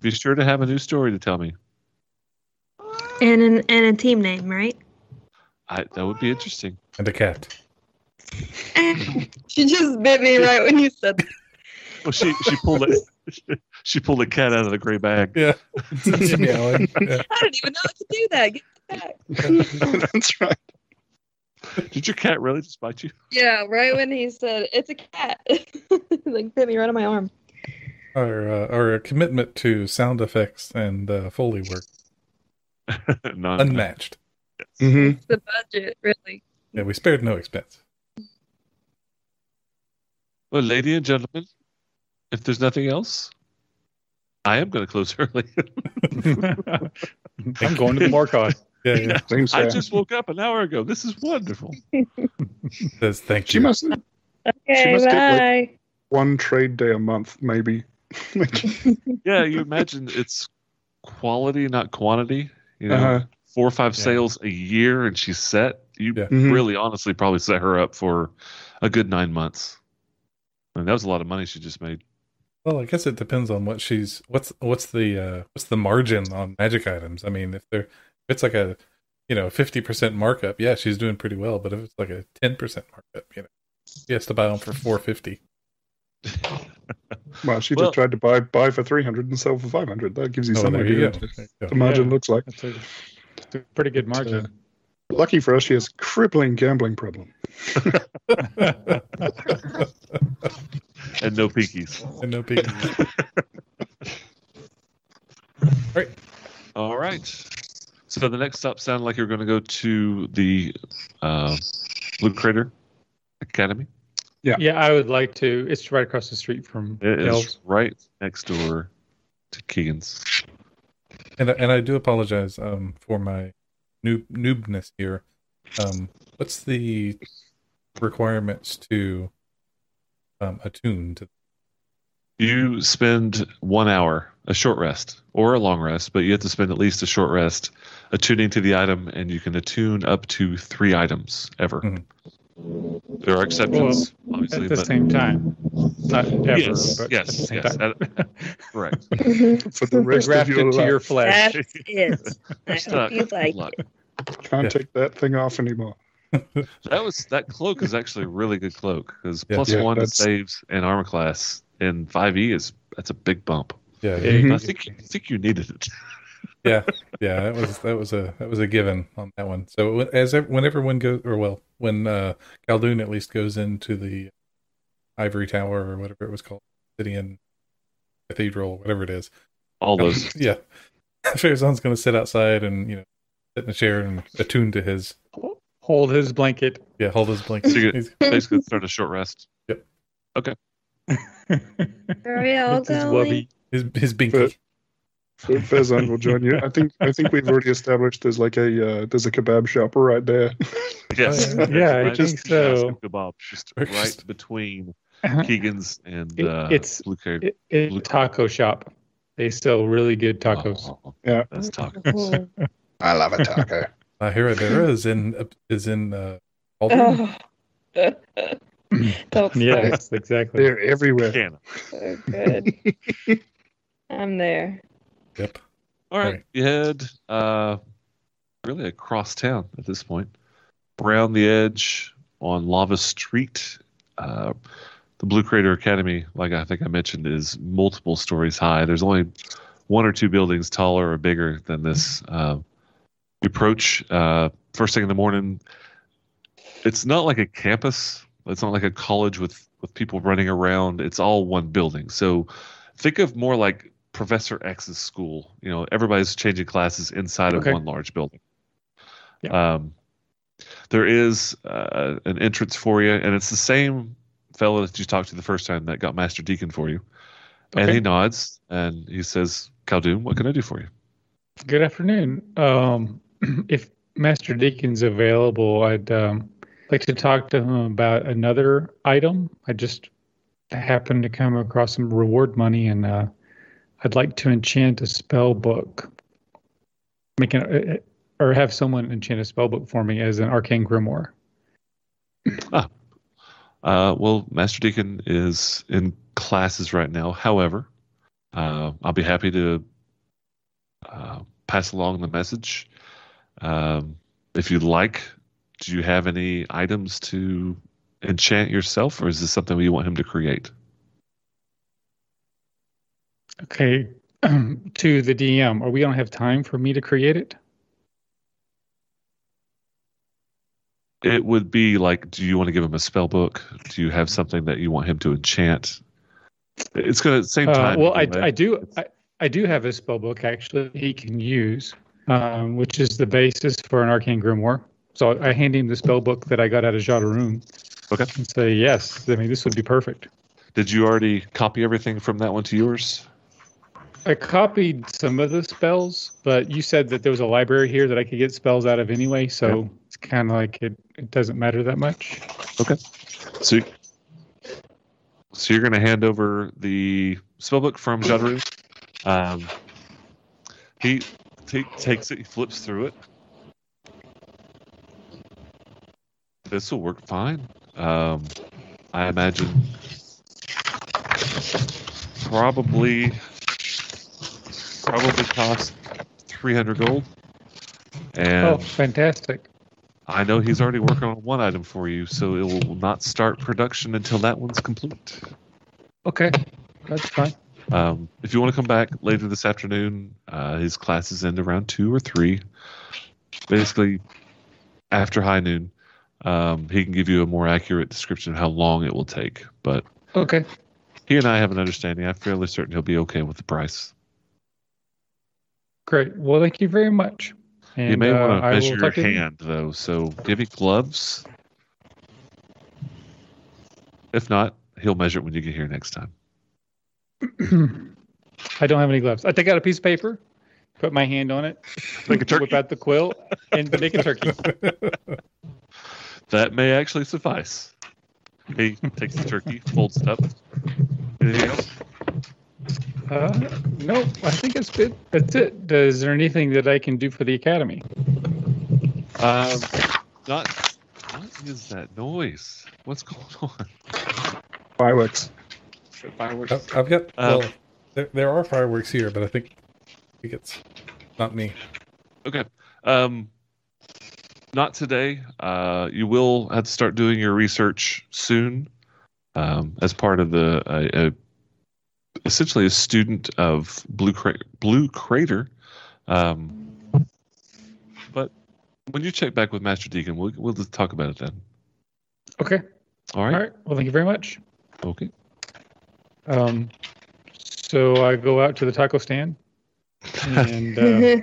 Be sure to have a new story to tell me. And an, and a team name, right? I, that would be interesting. and a cat. she just bit me right when you said that. Well, she she pulled it. She pulled a cat out of the gray bag. Yeah. Yeah. I don't even know how to do that. Get it back. That's right. Did your cat really just bite you? Yeah, right when he said it's a cat, like bit me right on my arm. Our, uh, our commitment to sound effects and uh, Foley work no, unmatched. Hmm the budget, really. Yeah, we spared no expense. Well, ladies and gentlemen, if there's nothing else, I am going to close early. I'm going to the Morcon. Yeah, yeah. Seems I just woke up an hour ago. This is wonderful. Says thank She you. must Okay, must get, like- bye. one trade day a month, maybe. Yeah, you imagine it's quality, not quantity. You know, Uh-huh. Four or five Yeah. sales a year, and she's set. You Yeah. Mhm. really, honestly, probably set her up for a good nine months. I mean, that was a lot of money she just made. Well, I guess it depends on what she's what's what's the uh what's the margin on magic items. I mean, if they're if it's like a you know fifty percent markup, yeah, she's doing pretty well. But if it's like a ten percent markup, you know, she has to buy them for four fifty. Well, she Well- just tried to buy buy for 300 and sell for 500. That gives you Oh, some there you idea go. what the margin Yeah. looks like. That's a, it's a pretty good margin. Lucky for us, she has a crippling gambling problem. And no pinkies. and no big. All right. So the next stop sounded like you're going to go to the uh, Blue Crater Academy. Yeah, Yeah, I would like to. It's right across the street from It is Elves. right next door to Keygan's. And I- and I do apologize um for my noob noobness here. Um, what's the requirements to um attune to? You spend one hour, a short rest or a long rest, but you have to spend at least a short rest attuning to the item, and you can attune up to three items ever. Mhm. There are exceptions, obviously, At the but same time, not ever, yes, but yes, at the same yes, time. at- correct. For the rest of your to life. your flesh. That's it. I Stuck. hope you Good like luck. it. Can't Yeah. take that thing off anymore. That was that cloak is actually a really good cloak because Yeah. plus Yeah, one that's- saves and armor class in five E is that's a big bump. Yeah, Yeah, Mhm. I think I think you needed it. Yeah, yeah. That was that was a that was a given on that one. So as ev- when everyone goes, or well, when uh Khaldun at least goes into the ivory tower or whatever it was called, Obsidian Cathedral, whatever it is. All those. yeah, Farazan's going to sit outside and you know sit in a chair and attune to his Hold his blanket. yeah, hold his blanket. So you He's- basically start a short rest. Yep. Okay. Are we all With his going? his his binky. So Fezan will join you. I think I think we've already established there's like a uh, there's a kebab shop right there. Yes. Oh, yeah. Yeah, I Right think so. Kebab, just right between Uh-huh. Keygan's and It- uh, it's- Blue Cave. It, it's a taco shop. They sell really good tacos. Oh, Yeah. that's tacos. Oh. I love a taco. Uh, Heredera is in is in uh, Aldrin. Don't. Yes, exactly. They're everywhere. Canna. So good. I'm there. Yep. All right, Right. you head uh, really across town at this point, around the edge on Lava Street. Uh, the Blue Crater Academy, like I think I mentioned, is multiple stories high. There's only one or two buildings taller or bigger than this. Uh, you approach uh, first thing in the morning. It's not like a campus. It's not like a college with with people running around. It's all one building. So think of more like Professor X's school. You know, everybody's changing classes inside Okay. of one large building. Yeah. Um, there is uh, an entrance for you, and it's the same fellow that you talked to the first time that got Master Deacon for you. And he nods and he says, Khaldun, what can I do for you? Good afternoon. Um, if Master Deacon's available, I'd um, like to talk to him about another item. I just happened to come across some reward money, and uh, I'd like to enchant a spell book. Make an, or have someone enchant a spell book for me as an arcane grimoire. Uh, well, Master Deacon is in classes right now. However, uh, I'll be happy to uh, pass along the message. Um, if you'd like, do you have any items to enchant yourself, or is this something you want him to create? Okay, to the DM. Are we gonna have time for me to create it? It would be like, do you want to give him a spell book? Do you have something that you want him to enchant? It's going to same Uh, time. well, I. I do I, I do have a spell book actually he can use, um, which is the basis for an arcane grimoire. So I hand him the spell book that I got out of Jzadirune. Okay. And say yes. I mean, this would be perfect. Did you already copy everything from that one to yours? I copied some of the spells, but you said that there was a library here that I could get spells out of anyway. So it's kind of like it, it doesn't matter that much. Okay. So, so you're going to hand over the spellbook from Jadru. Um, he ta- takes it, he flips through it. This will work fine. Um, I imagine probably probably cost 300 gold. And oh, fantastic. I know he's already working on one item for you, so it will not start production until that one's complete. Okay, that's fine. Um, if you want to come back later this afternoon, uh, his classes end around two or three. Basically, after high noon, um, he can give you a more accurate description of how long it will take. But Okay, he and I have an understanding. I'm fairly certain he'll be okay with the price. Great. Well, thank you very much. And, you may uh, want to measure your to you- hand, though. So give me gloves. If not, he'll measure it when you get here next time. I don't have any gloves. I take out a piece of paper, put my hand on it, Make a turkey. whip out the quill, and make a turkey. That may actually suffice. He takes the turkey, folds it up. Anything else? Uh, no, I think it's good. That's it. Is there anything that I can do for the academy? Um, not. What is that noise? What's going on? Fireworks. Fireworks. I've I've got. Uh, well, there, there are fireworks here, but I think, I think it's not me. Okay. Um, not today. Uh, you will have to start doing your research soon, um, as part of the uh, uh, essentially a student of Blue Cra- Blue Crater. Um, but when you check back with Master Deacon, we'll we'll just talk about it then. Okay. All All right. right. Well, thank you very much. Okay. Um, so I go out to the taco stand, and uh,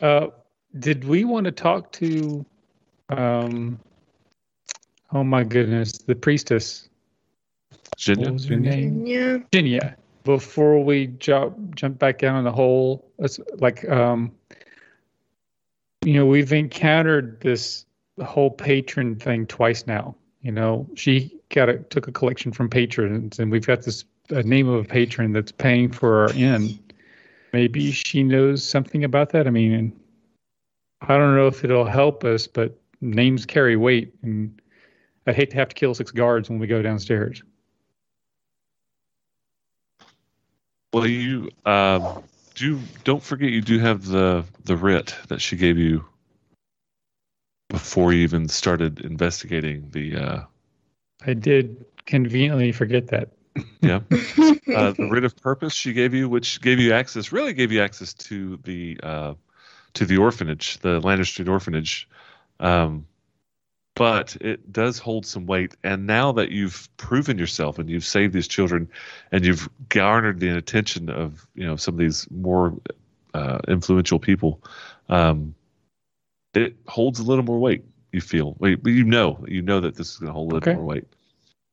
uh, did we want to talk to? Um, oh my goodness, the priestess. What Jenya. was her name? yeah. Virginia. Before we jump jump back down in the hole, it's like um, you know, we've encountered this whole patron thing twice now. You know, she got a took a collection from patrons, and we've got this a name of a patron that's paying for our inn. Maybe she knows something about that. I mean, I don't know if it'll help us, but names carry weight, and I'd hate to have to kill six guards when we go downstairs. Well, you um, do. Don't forget, you do have the the writ that she gave you before you even started investigating the uh, I did conveniently forget that. yeah uh, the writ of purpose she gave you, which gave you access, really gave you access to the uh, to the orphanage, the Lantern Street orphanage. Um, but it does hold some weight. And now that you've proven yourself and you've saved these children, and you've garnered the attention of you know some of these more uh, influential people, um, it holds a little more weight. You feel, but you know, you know that this is going to hold a little Okay. more weight.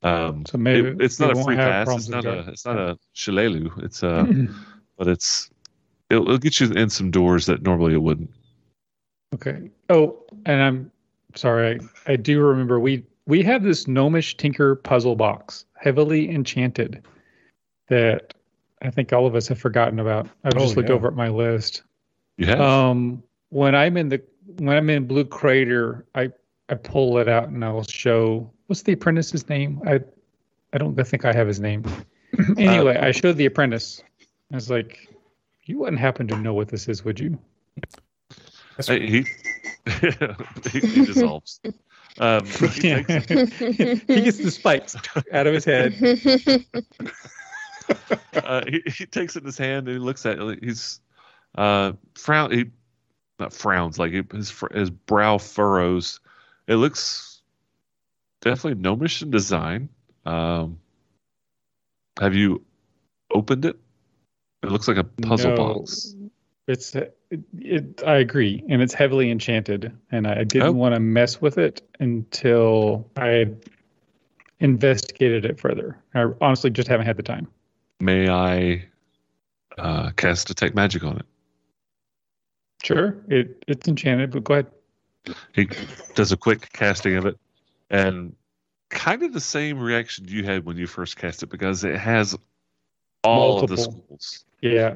Um, So maybe it- it's not a free pass. It's not a. It's not a shillelagh. It's a. but it's. It'll, it'll get you in some doors that normally it wouldn't. Okay. Oh, and I'm sorry. I, I do remember we we have this gnomish tinker puzzle box, heavily enchanted, that I think all of us have forgotten about. I've Oh, just looked yeah. over at my list. You have. Um, when I'm in the when I'm in Blue Crater, I I pull it out and I'll show what's the apprentice's name. I I don't think I have his name. anyway, I showed the apprentice. I was like, "You wouldn't happen to know what this is, would you?" Hey, he, he, he dissolves. Um, he Yeah. he gets the spikes out of his head. uh, he, he takes it in his hand and he looks at it. He's uh, frown. He not frowns like his his brow furrows. It looks definitely gnomish in design. Um, have you opened it? It looks like a puzzle No. box. It's it, it, I agree, and it's heavily enchanted, and I didn't Oh. want to mess with it until I investigated it further. I honestly just haven't had the time. May I uh, cast detect magic on it? Sure, it it's enchanted, but go ahead. He does a quick casting of it, and kind of the same reaction you had when you first cast it because it has all of the schools. Yeah,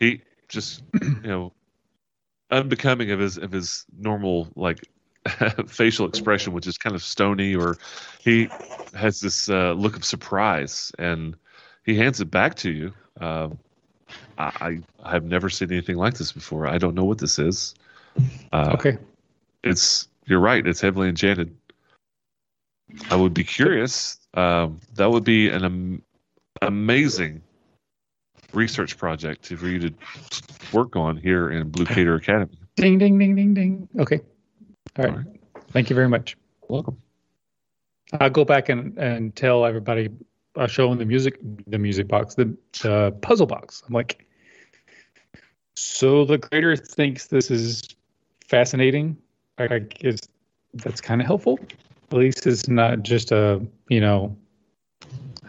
He just, you know, unbecoming of his of his normal like facial expression, which is kind of stony, or he has this uh, look of surprise, and he hands it back to you. Um, I, I have never seen anything like this before. I don't know what this is. Uh, okay. it's you're right. It's heavily enchanted. I would be curious. Um, that would be an am- amazing research project for you to work on here in Blue Crater Academy. Ding ding ding ding ding. Okay. All right. All right. Thank you very much. Welcome. I'll go back and, and tell everybody. I'll show them the music, the music box, the, the puzzle box. I'm like, so the creator thinks this is fascinating. I, I guess that's kind of helpful. At least it's not just a you know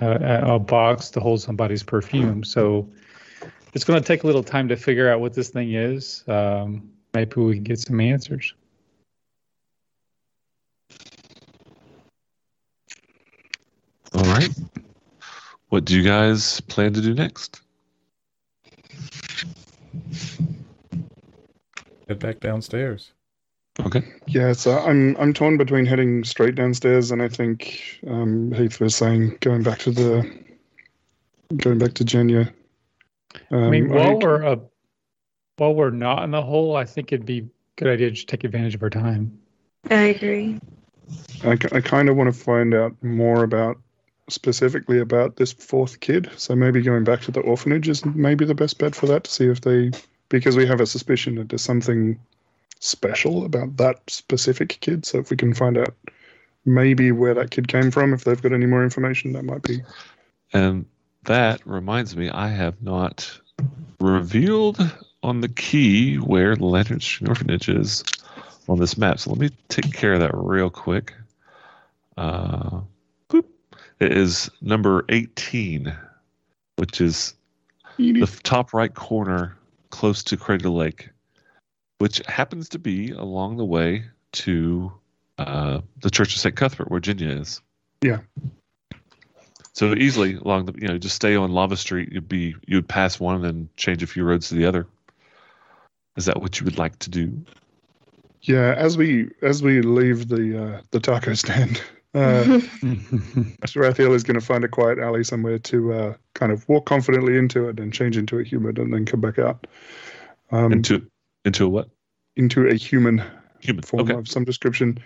a, a box to hold somebody's perfume. So it's going to take a little time to figure out what this thing is. Um, maybe we can get some answers. All right. What do you guys plan to do next? head back downstairs. Okay. Yeah, so I'm I'm torn between heading straight downstairs and I think um, Heath was saying going back to the going back to Jenya. Um, I mean, while I- we're uh, while we're not in the hole, I think it'd be a good idea to just take advantage of our time. I agree. I, kind of want to find out more about specifically about this fourth kid. So maybe going back to the orphanage is maybe the best bet for that to see if they, because we have a suspicion that there's something special about that specific kid. So if we can find out maybe where that kid came from, if they've got any more information, that might be. And that reminds me, I have not revealed on the key where the Lantern Street Orphanage is on this map. So let me take care of that real quick. Uh, boop. It is number 18, which is the top right corner close to Crater Lake, which happens to be along the way to uh, the Church of St. Cuthbert, where Jenya is. Yeah. So easily along the, you know, just stay on Lava Street. You'd be, you'd pass one and then change a few roads to the other. Is that what you would like to do? Yeah, as we as we leave the uh, the taco stand, uh, Rathiel is going to find a quiet alley somewhere to uh, kind of walk confidently into it and change into a human and then come back out. Um, Into, into a what? into a human Human. form Okay. of some description.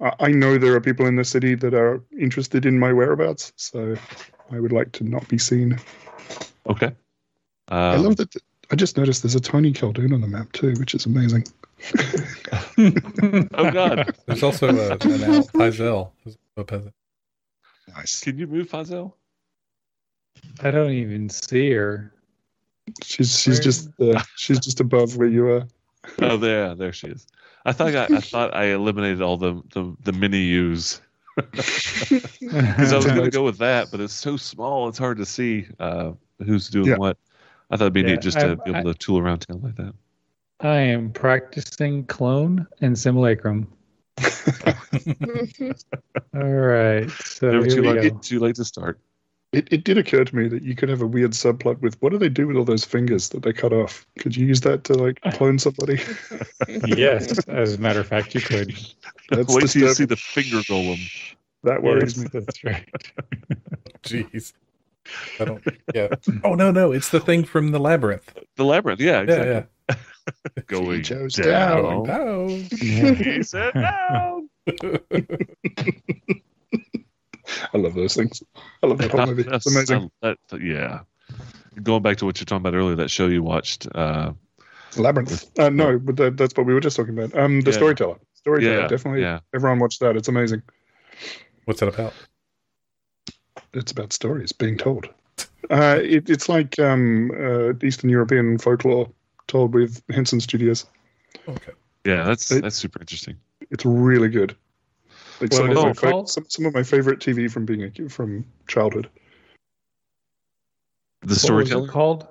I, I know there are people in the city that are interested in my whereabouts, so I would like to not be seen. Okay. I Um, love that. I just noticed there's a tiny Khaldun on the map too, which is amazing. oh God. There's also a, an owl, Pyzel, who's a peasant. Nice. Can you move Fazel? I don't even see her. She's she's Where- just uh, she's just above where you are. Oh, there, there she is. I thought I, I thought I eliminated all the the, the mini U's because I was going to go with that, but it's so small, it's hard to see uh, who's doing Yeah. what. I thought it'd be Yeah, neat just to I- be able to tool around town like that. I am practicing clone and simulacrum. All right. So Never too late, too late to start. It it did occur to me that you could have a weird subplot with what do they do with all those fingers that they cut off? Could you use that to like clone somebody? yes, as a matter of fact, you could. That's Wait till you see the finger golem. That worries Yes, me. that's right. Jeez. I don't. Yeah. Oh no, no, it's the thing from the labyrinth. The labyrinth, yeah, Yeah, exactly. yeah. Going Joe's down. Oh. He said down. I love those things. I love that whole movie. It's That's- amazing. that- yeah. Going back to what you're talking about earlier, that show you watched. Uh, Labyrinth. Uh, no, but that, that's what we were just talking about. Um, the Yeah. storyteller. Storyteller. yeah, Definitely. Yeah. Everyone watch that. It's amazing. What's it about? It's about stories being told. Uh, it, it's like um, uh, Eastern European folklore told with Henson Studios. Okay. Yeah, that's It- that's super interesting. It's really good. Like What some, of my it fa- called? some, some of my favorite TV from being a kid, from childhood. The What was storyteller it called?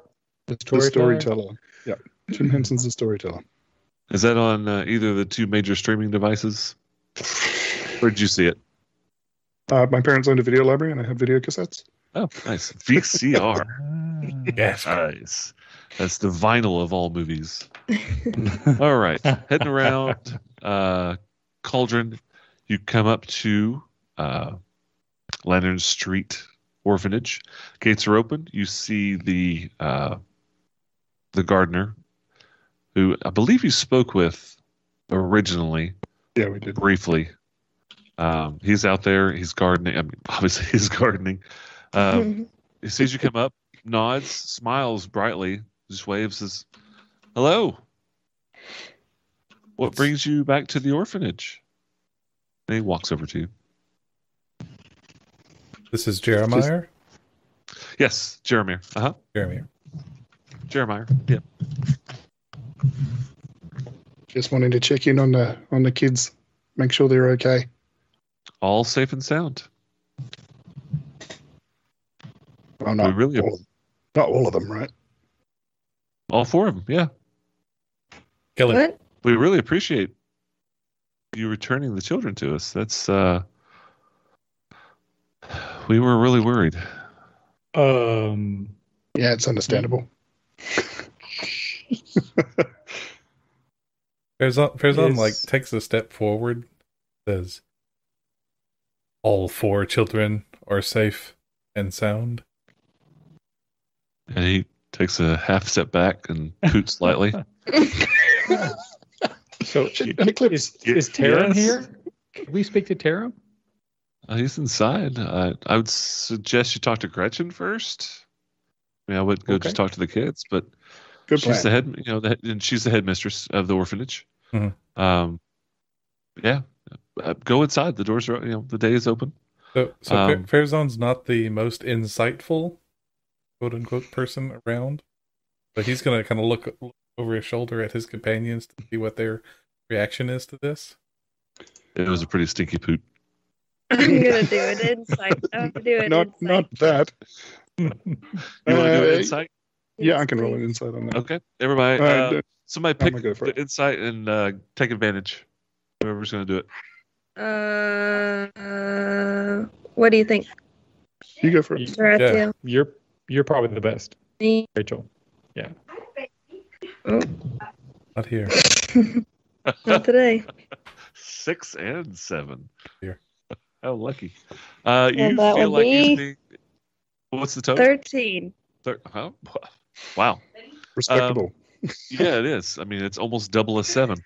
The The storyteller. storyteller. Yeah, Jim Henson's the storyteller. is that on uh, either of the two major streaming devices? Where did you see it? Uh, my parents owned a video library, and I had video cassettes. Oh, nice VCR. Yes. nice. That's the vinyl of all movies. All right, heading around uh, Cauldron, you come up to uh, Lantern Street Orphanage. Gates are open. You see the uh, the gardener, who I believe you spoke with originally Yeah, we did. briefly. Um, he's out there. He's gardening. I mean, obviously, he's gardening. Um, he sees you come up, nods, smiles brightly, just waves, says, "Hello. What brings you back to the orphanage?" And he walks over to you. This is Jeremiah. Yes, Jeremiah. Uh huh. Jeremiah. Jeremiah. Yeah. Just wanting to check in on the on the kids, make sure they're okay. All safe and sound. Well, not, We really- all, not all of them, right? All four of them. Yeah. Kelly. what? We really appreciate you returning the children to us. That's uh we were really worried. Um, Yeah, it's understandable. Farazan, Farazan Is- like takes a step forward, says, "All four children are safe and sound." And he takes a half step back and poots slightly. so Eclipse. is, is Taram Yes. here? Can we speak to Taram? Uh, he's inside. Uh, I would suggest you talk to Gretchen first. I mean, I would go Okay. just talk to the kids, but Good she's the head, you know, the, and she's the headmistress of the orphanage. Mhm. Um, yeah, uh, go inside. The doors are, you know, the day is open. So, so Fa- Um, Farazan's not the most insightful, quote unquote, person around, but he's gonna kind of look look over his shoulder at his companions to see what their reaction is to this. It was a pretty stinky poot. I'm gonna do an insight. I'm gonna do an Not insight. not that. You want to do Uh, an insight? Yeah, I can roll an insight on that. Okay, everybody. Uh, Uh, somebody pick gonna go the it. insight and uh, take advantage. Whoever's going to do it. Uh, uh, what do you think, you go for it. You- Horatio? You're you're probably the best, Me? Rachel. Oh, Not here. not today. Six and seven. Here. How lucky. Uh, you And that feel would like be- using. What's the total? Thirteen. Thir- huh? Wow. Respectable. yeah, it is. I mean, it's almost double a seven.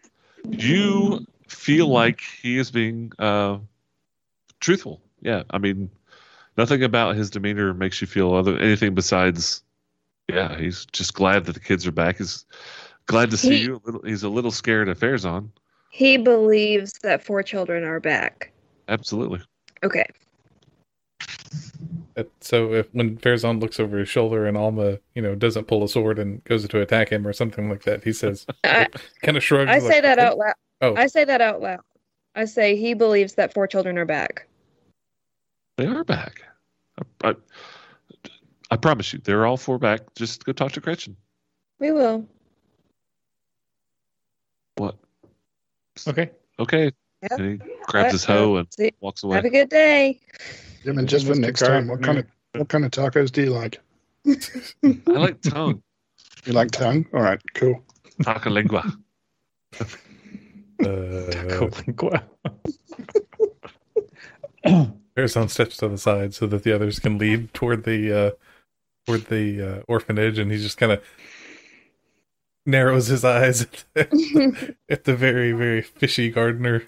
You feel like he is being uh, truthful. Yeah, I mean, nothing about his demeanor makes you feel other anything besides, yeah, he's just glad that the kids are back. He's glad to see He- you. A little, he's a little scared of Farazan. He believes that four children are back. Absolutely. Okay. So if when Farazan looks over his shoulder and Alma, you know, doesn't pull a sword and goes to attack him or something like that, he says, I, kind of shrugs. I like, say that out loud. Oh. I say that out loud. I say he believes that four children are back. They are back. I, I, I promise you, they're all four back. Just go talk to Gretchen. We will. What? Okay. Okay. Yeah. And he grabs his hoe and See, walks away. have a good day. Yeah, man, just for Mr. next time, what kind of what kind of tacos do you like? I like tongue. You like tongue? All right, cool. Taco lingua. Uh, Farazan steps to the side so that the others can lead toward the uh, toward the uh, orphanage, and he just kind of narrows his eyes at the very very fishy gardener.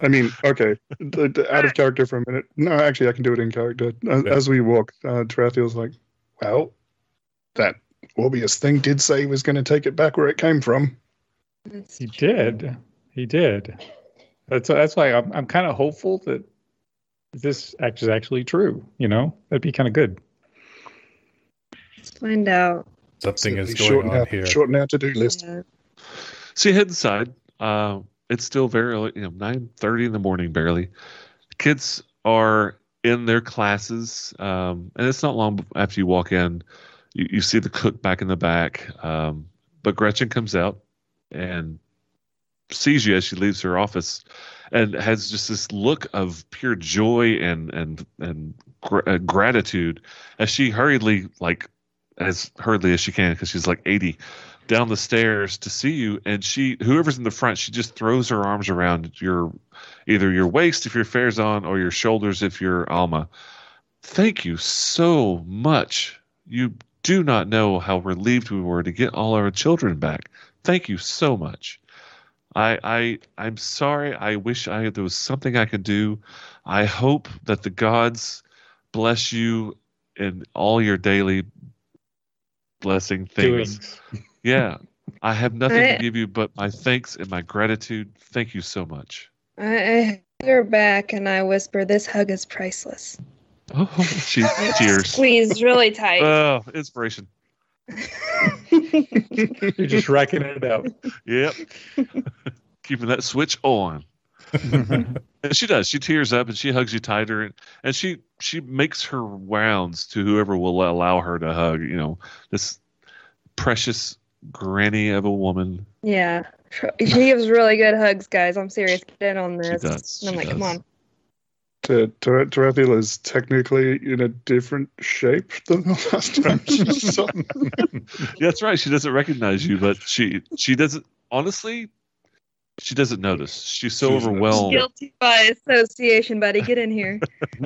I mean, okay, the, the- out of character for a minute. No, actually, I can do it in character. As, Yeah. as we walk, uh, Tarathiel's like, "Well, that obvious thing did say he was going to take it back where it came from." He did. He did. That's that's why I'm I'm kind of hopeful that this act is actually true. You know, that'd be kind of good. Let's find out. Something is Simply going shorten on our, here. Shorten our to-do list. Yeah. So you head inside. Uh, it's still very early, you know, nine thirty in the morning, barely. Kids are in their classes, um, and it's not long after you walk in. You, you see the cook back in the back, um, but Gretchen comes out and sees you as she leaves her office, and has just this look of pure joy and and and gr- uh, gratitude as she hurriedly, like as hurriedly as she can, because she's like eighty, down the stairs to see you. And she whoever's in the front she just throws her arms around your either your waist if your fair's on or your shoulders if you're alma. Thank you so much. You do not know how relieved we were to get all our children back. Thank you so much i i i'm sorry i wish i there was something i could do i hope that the gods bless you in all your daily blessing things Doings. yeah. I have nothing I- to eh. give you but my thanks and my gratitude. Thank you so much. I, I hug her back and I whisper, "This hug is priceless." Oh, she tears. Squeeze really tight. Oh, inspiration. You're just racking it up. Yep. Keeping that switch on. And she does. She tears up and she hugs you tighter and, and she she makes her rounds to whoever will allow her to hug, you know, this precious granny of a woman. yeah, she gives really good hugs, guys. I'm serious. Get in on this. does, And I'm she like, come on. Ter- Ter- Tarathiel is technically in a different shape than the last time she saw him. Yeah, that's right. She doesn't recognize you, but she she doesn't honestly she doesn't notice. She's so She doesn't notice. overwhelmed. Guilty by association, buddy. Get in here.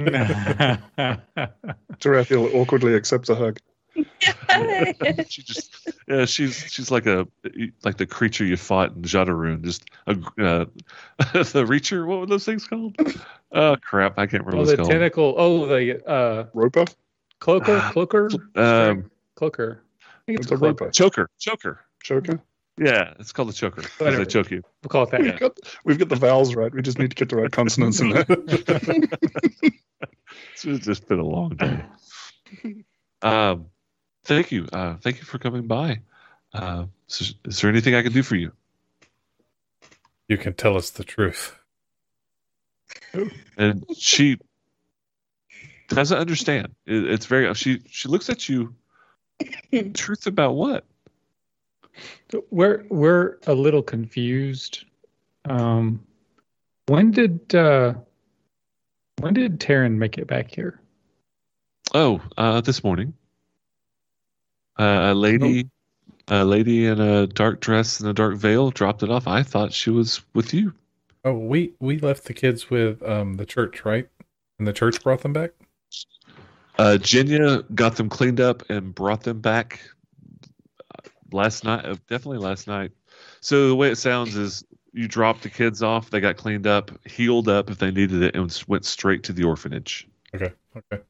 Tarathiel awkwardly accepts a hug. she just yeah she's she's like a like the creature you fought in Jzadirune just a uh, the reacher what were those things called oh crap I can't remember oh, what the it's called tentacle. Oh, the uh, Roper? cloaker, cloaker, um cloaker. I think it's It's a cloaker. roper. choker choker Choker? yeah it's called a choker. they choke you We'll call it that. We've got, we've got the vowels right. We just need to get the right consonants in there. it's just been a long day um thank you uh thank you for coming by uh is, is there anything I can do for you You can tell us the truth. and she doesn't understand. It, it's very she she looks at you. Truth about what? We're we're a little confused. Um, when did uh, when did Taryn make it back here? Oh, uh, this morning, uh, a lady, a lady in a dark dress and a dark veil dropped it off. I thought she was with you. Oh, we we left the kids with um the church, right? And the church brought them back. Uh, Jenya got them cleaned up and brought them back uh, last night. uh, Definitely last night. So the way it sounds is You dropped the kids off. They got cleaned up, healed up if they needed it, and went straight to the orphanage. Okay. Okay.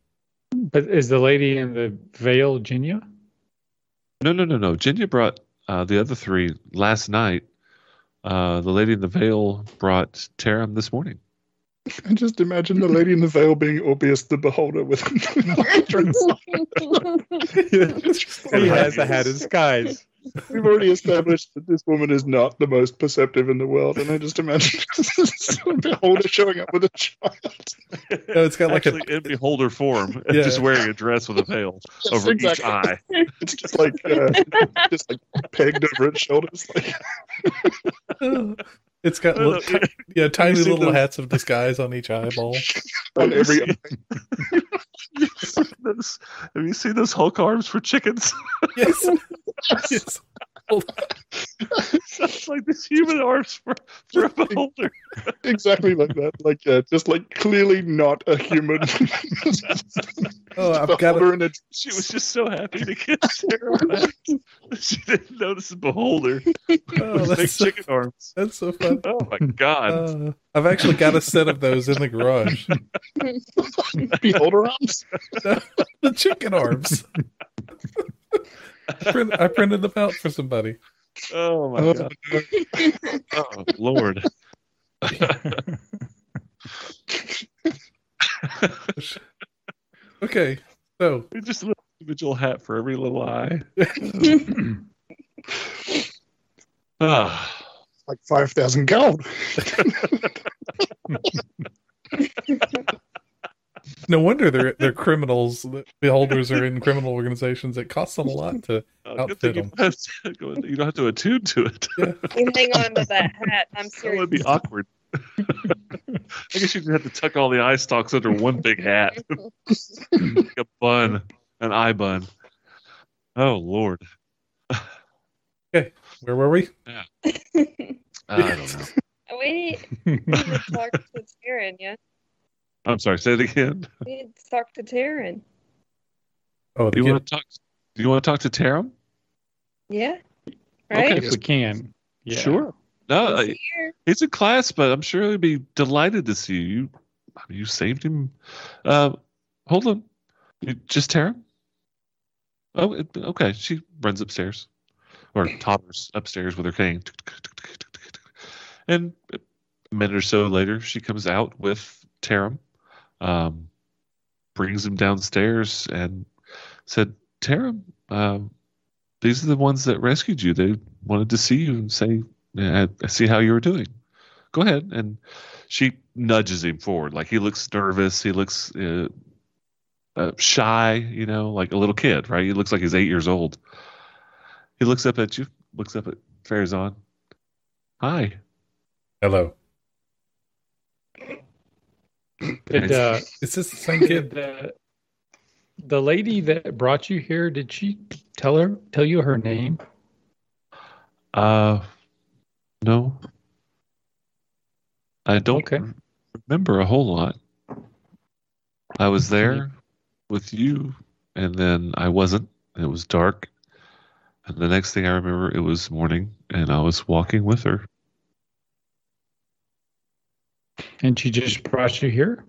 But is the lady in the veil Jenya? No, no, no, no. Jenya brought uh, the other three last night. Uh, the lady in the veil brought Taram this morning. And just imagine the lady in the veil being Orbius the Beholder with he has the hat in disguise. We've already established that this woman is not the most perceptive in the world, and I just imagine a beholder showing up with a child. No, it's got like Actually, a in beholder form, Yeah. just wearing a dress with a veil Yes, over exactly. each eye. It's just like uh, just like pegged over its shoulders. Like, it's got No, no, little, ti- yeah tiny little those- hats of disguise on each eyeball. on every Have you seen those- have you seen those Hulk arms for chickens? Yes. yes. It's like this human arms for, for a beholder. exactly like that. Like uh, just like clearly not a human. Oh, I've got beholder it. in a She was just so happy to get Sarah back. She didn't notice the beholder Oh, with big that's so, chicken arms. that's so fun. Oh my god! Uh, I've actually got a set of those in the garage. beholder arms. the chicken arms. I, print, I printed them out for somebody. oh my Oh, god! Oh lord! Okay, so just a little individual hat for every little eye. Ah. Like five thousand gold. No wonder they're they're criminals. The holders are in criminal organizations. It costs them a lot to. Oh, good thing you Outfit don't, have to go, you don't have to attune to it. You hang on to that hat. I'm That serious. would be awkward. I guess you'd have to tuck all the eye stalks under one big hat, like a bun, an eye bun. Oh Lord, okay, Where were we? Yeah. I don't know. We need to talk to Taryn, yeah? I'm sorry. Say it again. We need to talk to Taryn. Oh, Do you want to talk? Do you want to talk to Taram? Yeah? Right? Okay. if we can. Yeah. Sure. No, He's here. he's in class, but I'm sure he'd be delighted to see you. You, I mean, you saved him. Uh, hold on. You, just Taram? Oh, it, okay. She runs upstairs, or toddlers upstairs with her cane. And a minute or so later, she comes out with Taram, um, brings him downstairs, and said, Tara, um, these are the ones that rescued you. They wanted to see you and say, I, I see how you were doing. Go ahead." And she nudges him forward, like he looks nervous. He looks uh, uh, shy, you know, like a little kid, right? He looks like he's eight years old. He looks up at you, looks up at Farazan. Hi. hello. Did, uh, Is this the same kid? the, the lady that brought you here, did she tell her tell you her name? Uh, no. I don't Okay. remember a whole lot. I was there with you, and then I wasn't. It was dark. And the next thing I remember, it was morning, and I was walking with her. And she just brought you here?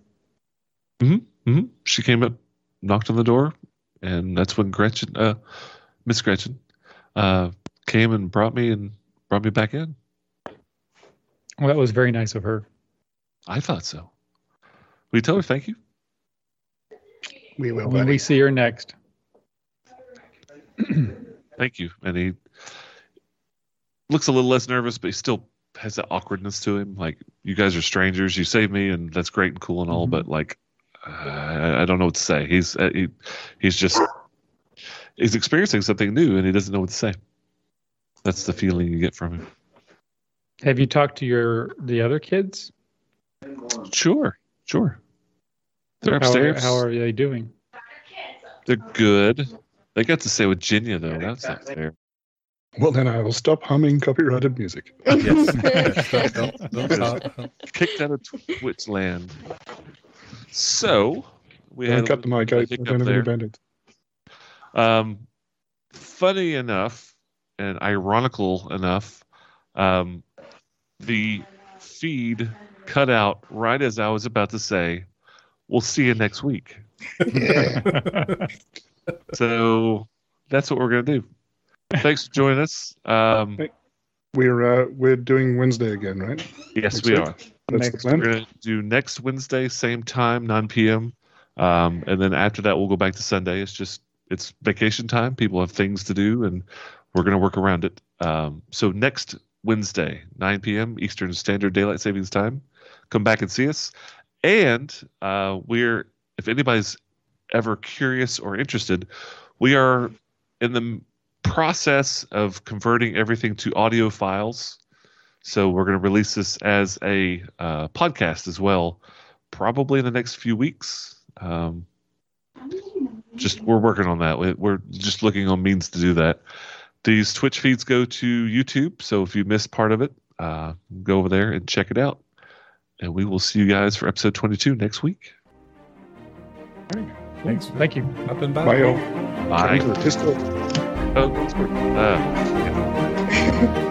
hmm Hmm. She came up, knocked on the door, and that's when Gretchen, uh, Miss Gretchen, uh, came and brought me and brought me back in. Well, that was very nice of her. I thought so. Will you tell her thank you? We will. When buddy. we see her next. Thank you. And he looks a little less nervous, but he still has that awkwardness to him. Like, you guys are strangers. You saved me, and that's great and cool and all, Mhm. but like, uh, I, don't know what to say. He's uh, he, he's just he's experiencing something new, and he doesn't know what to say. That's the feeling you get from him. Have you talked to your the other kids? Sure, sure. They're How are, upstairs. how are they doing? They're good. They got to stay with Jenya though. That's not fair. Well, then I will stop humming copyrighted music. Yes. yes. Don't, don't, don't stop. Kicked out of Twitch land. So we Don't had cut the mic. I, I don't have any there. band-aids. Um, funny enough, and ironical enough, um, the feed cut out right as I was about to say, "We'll see you next week." Yeah. So that's what we're gonna do. Thanks for joining us. Um, we're uh, we're doing Wednesday again, right? yes, Next we week? are. That's the plan. We're gonna do next Wednesday, same time, 9 p.m. Um, and then after that, we'll go back to Sunday. It's just it's vacation time. People have things to do, and we're gonna work around it. Um, so next Wednesday, 9 p.m. Eastern Standard Daylight Savings Time. Come back and see us. And uh, we're if anybody's ever curious or interested, we are in the process of converting everything to audio files. So we're going to release this as a uh, podcast as well, probably in the next few weeks. Um, just we're working on that. We- We're just looking on means to do that. These Twitch feeds go to YouTube, so if you missed part of it, uh, go over there and check it out. And we will see you guys for episode 22 next week. Thanks. Thank you. Up and back. Bye, all. Bye. Oh, Discord. Uh.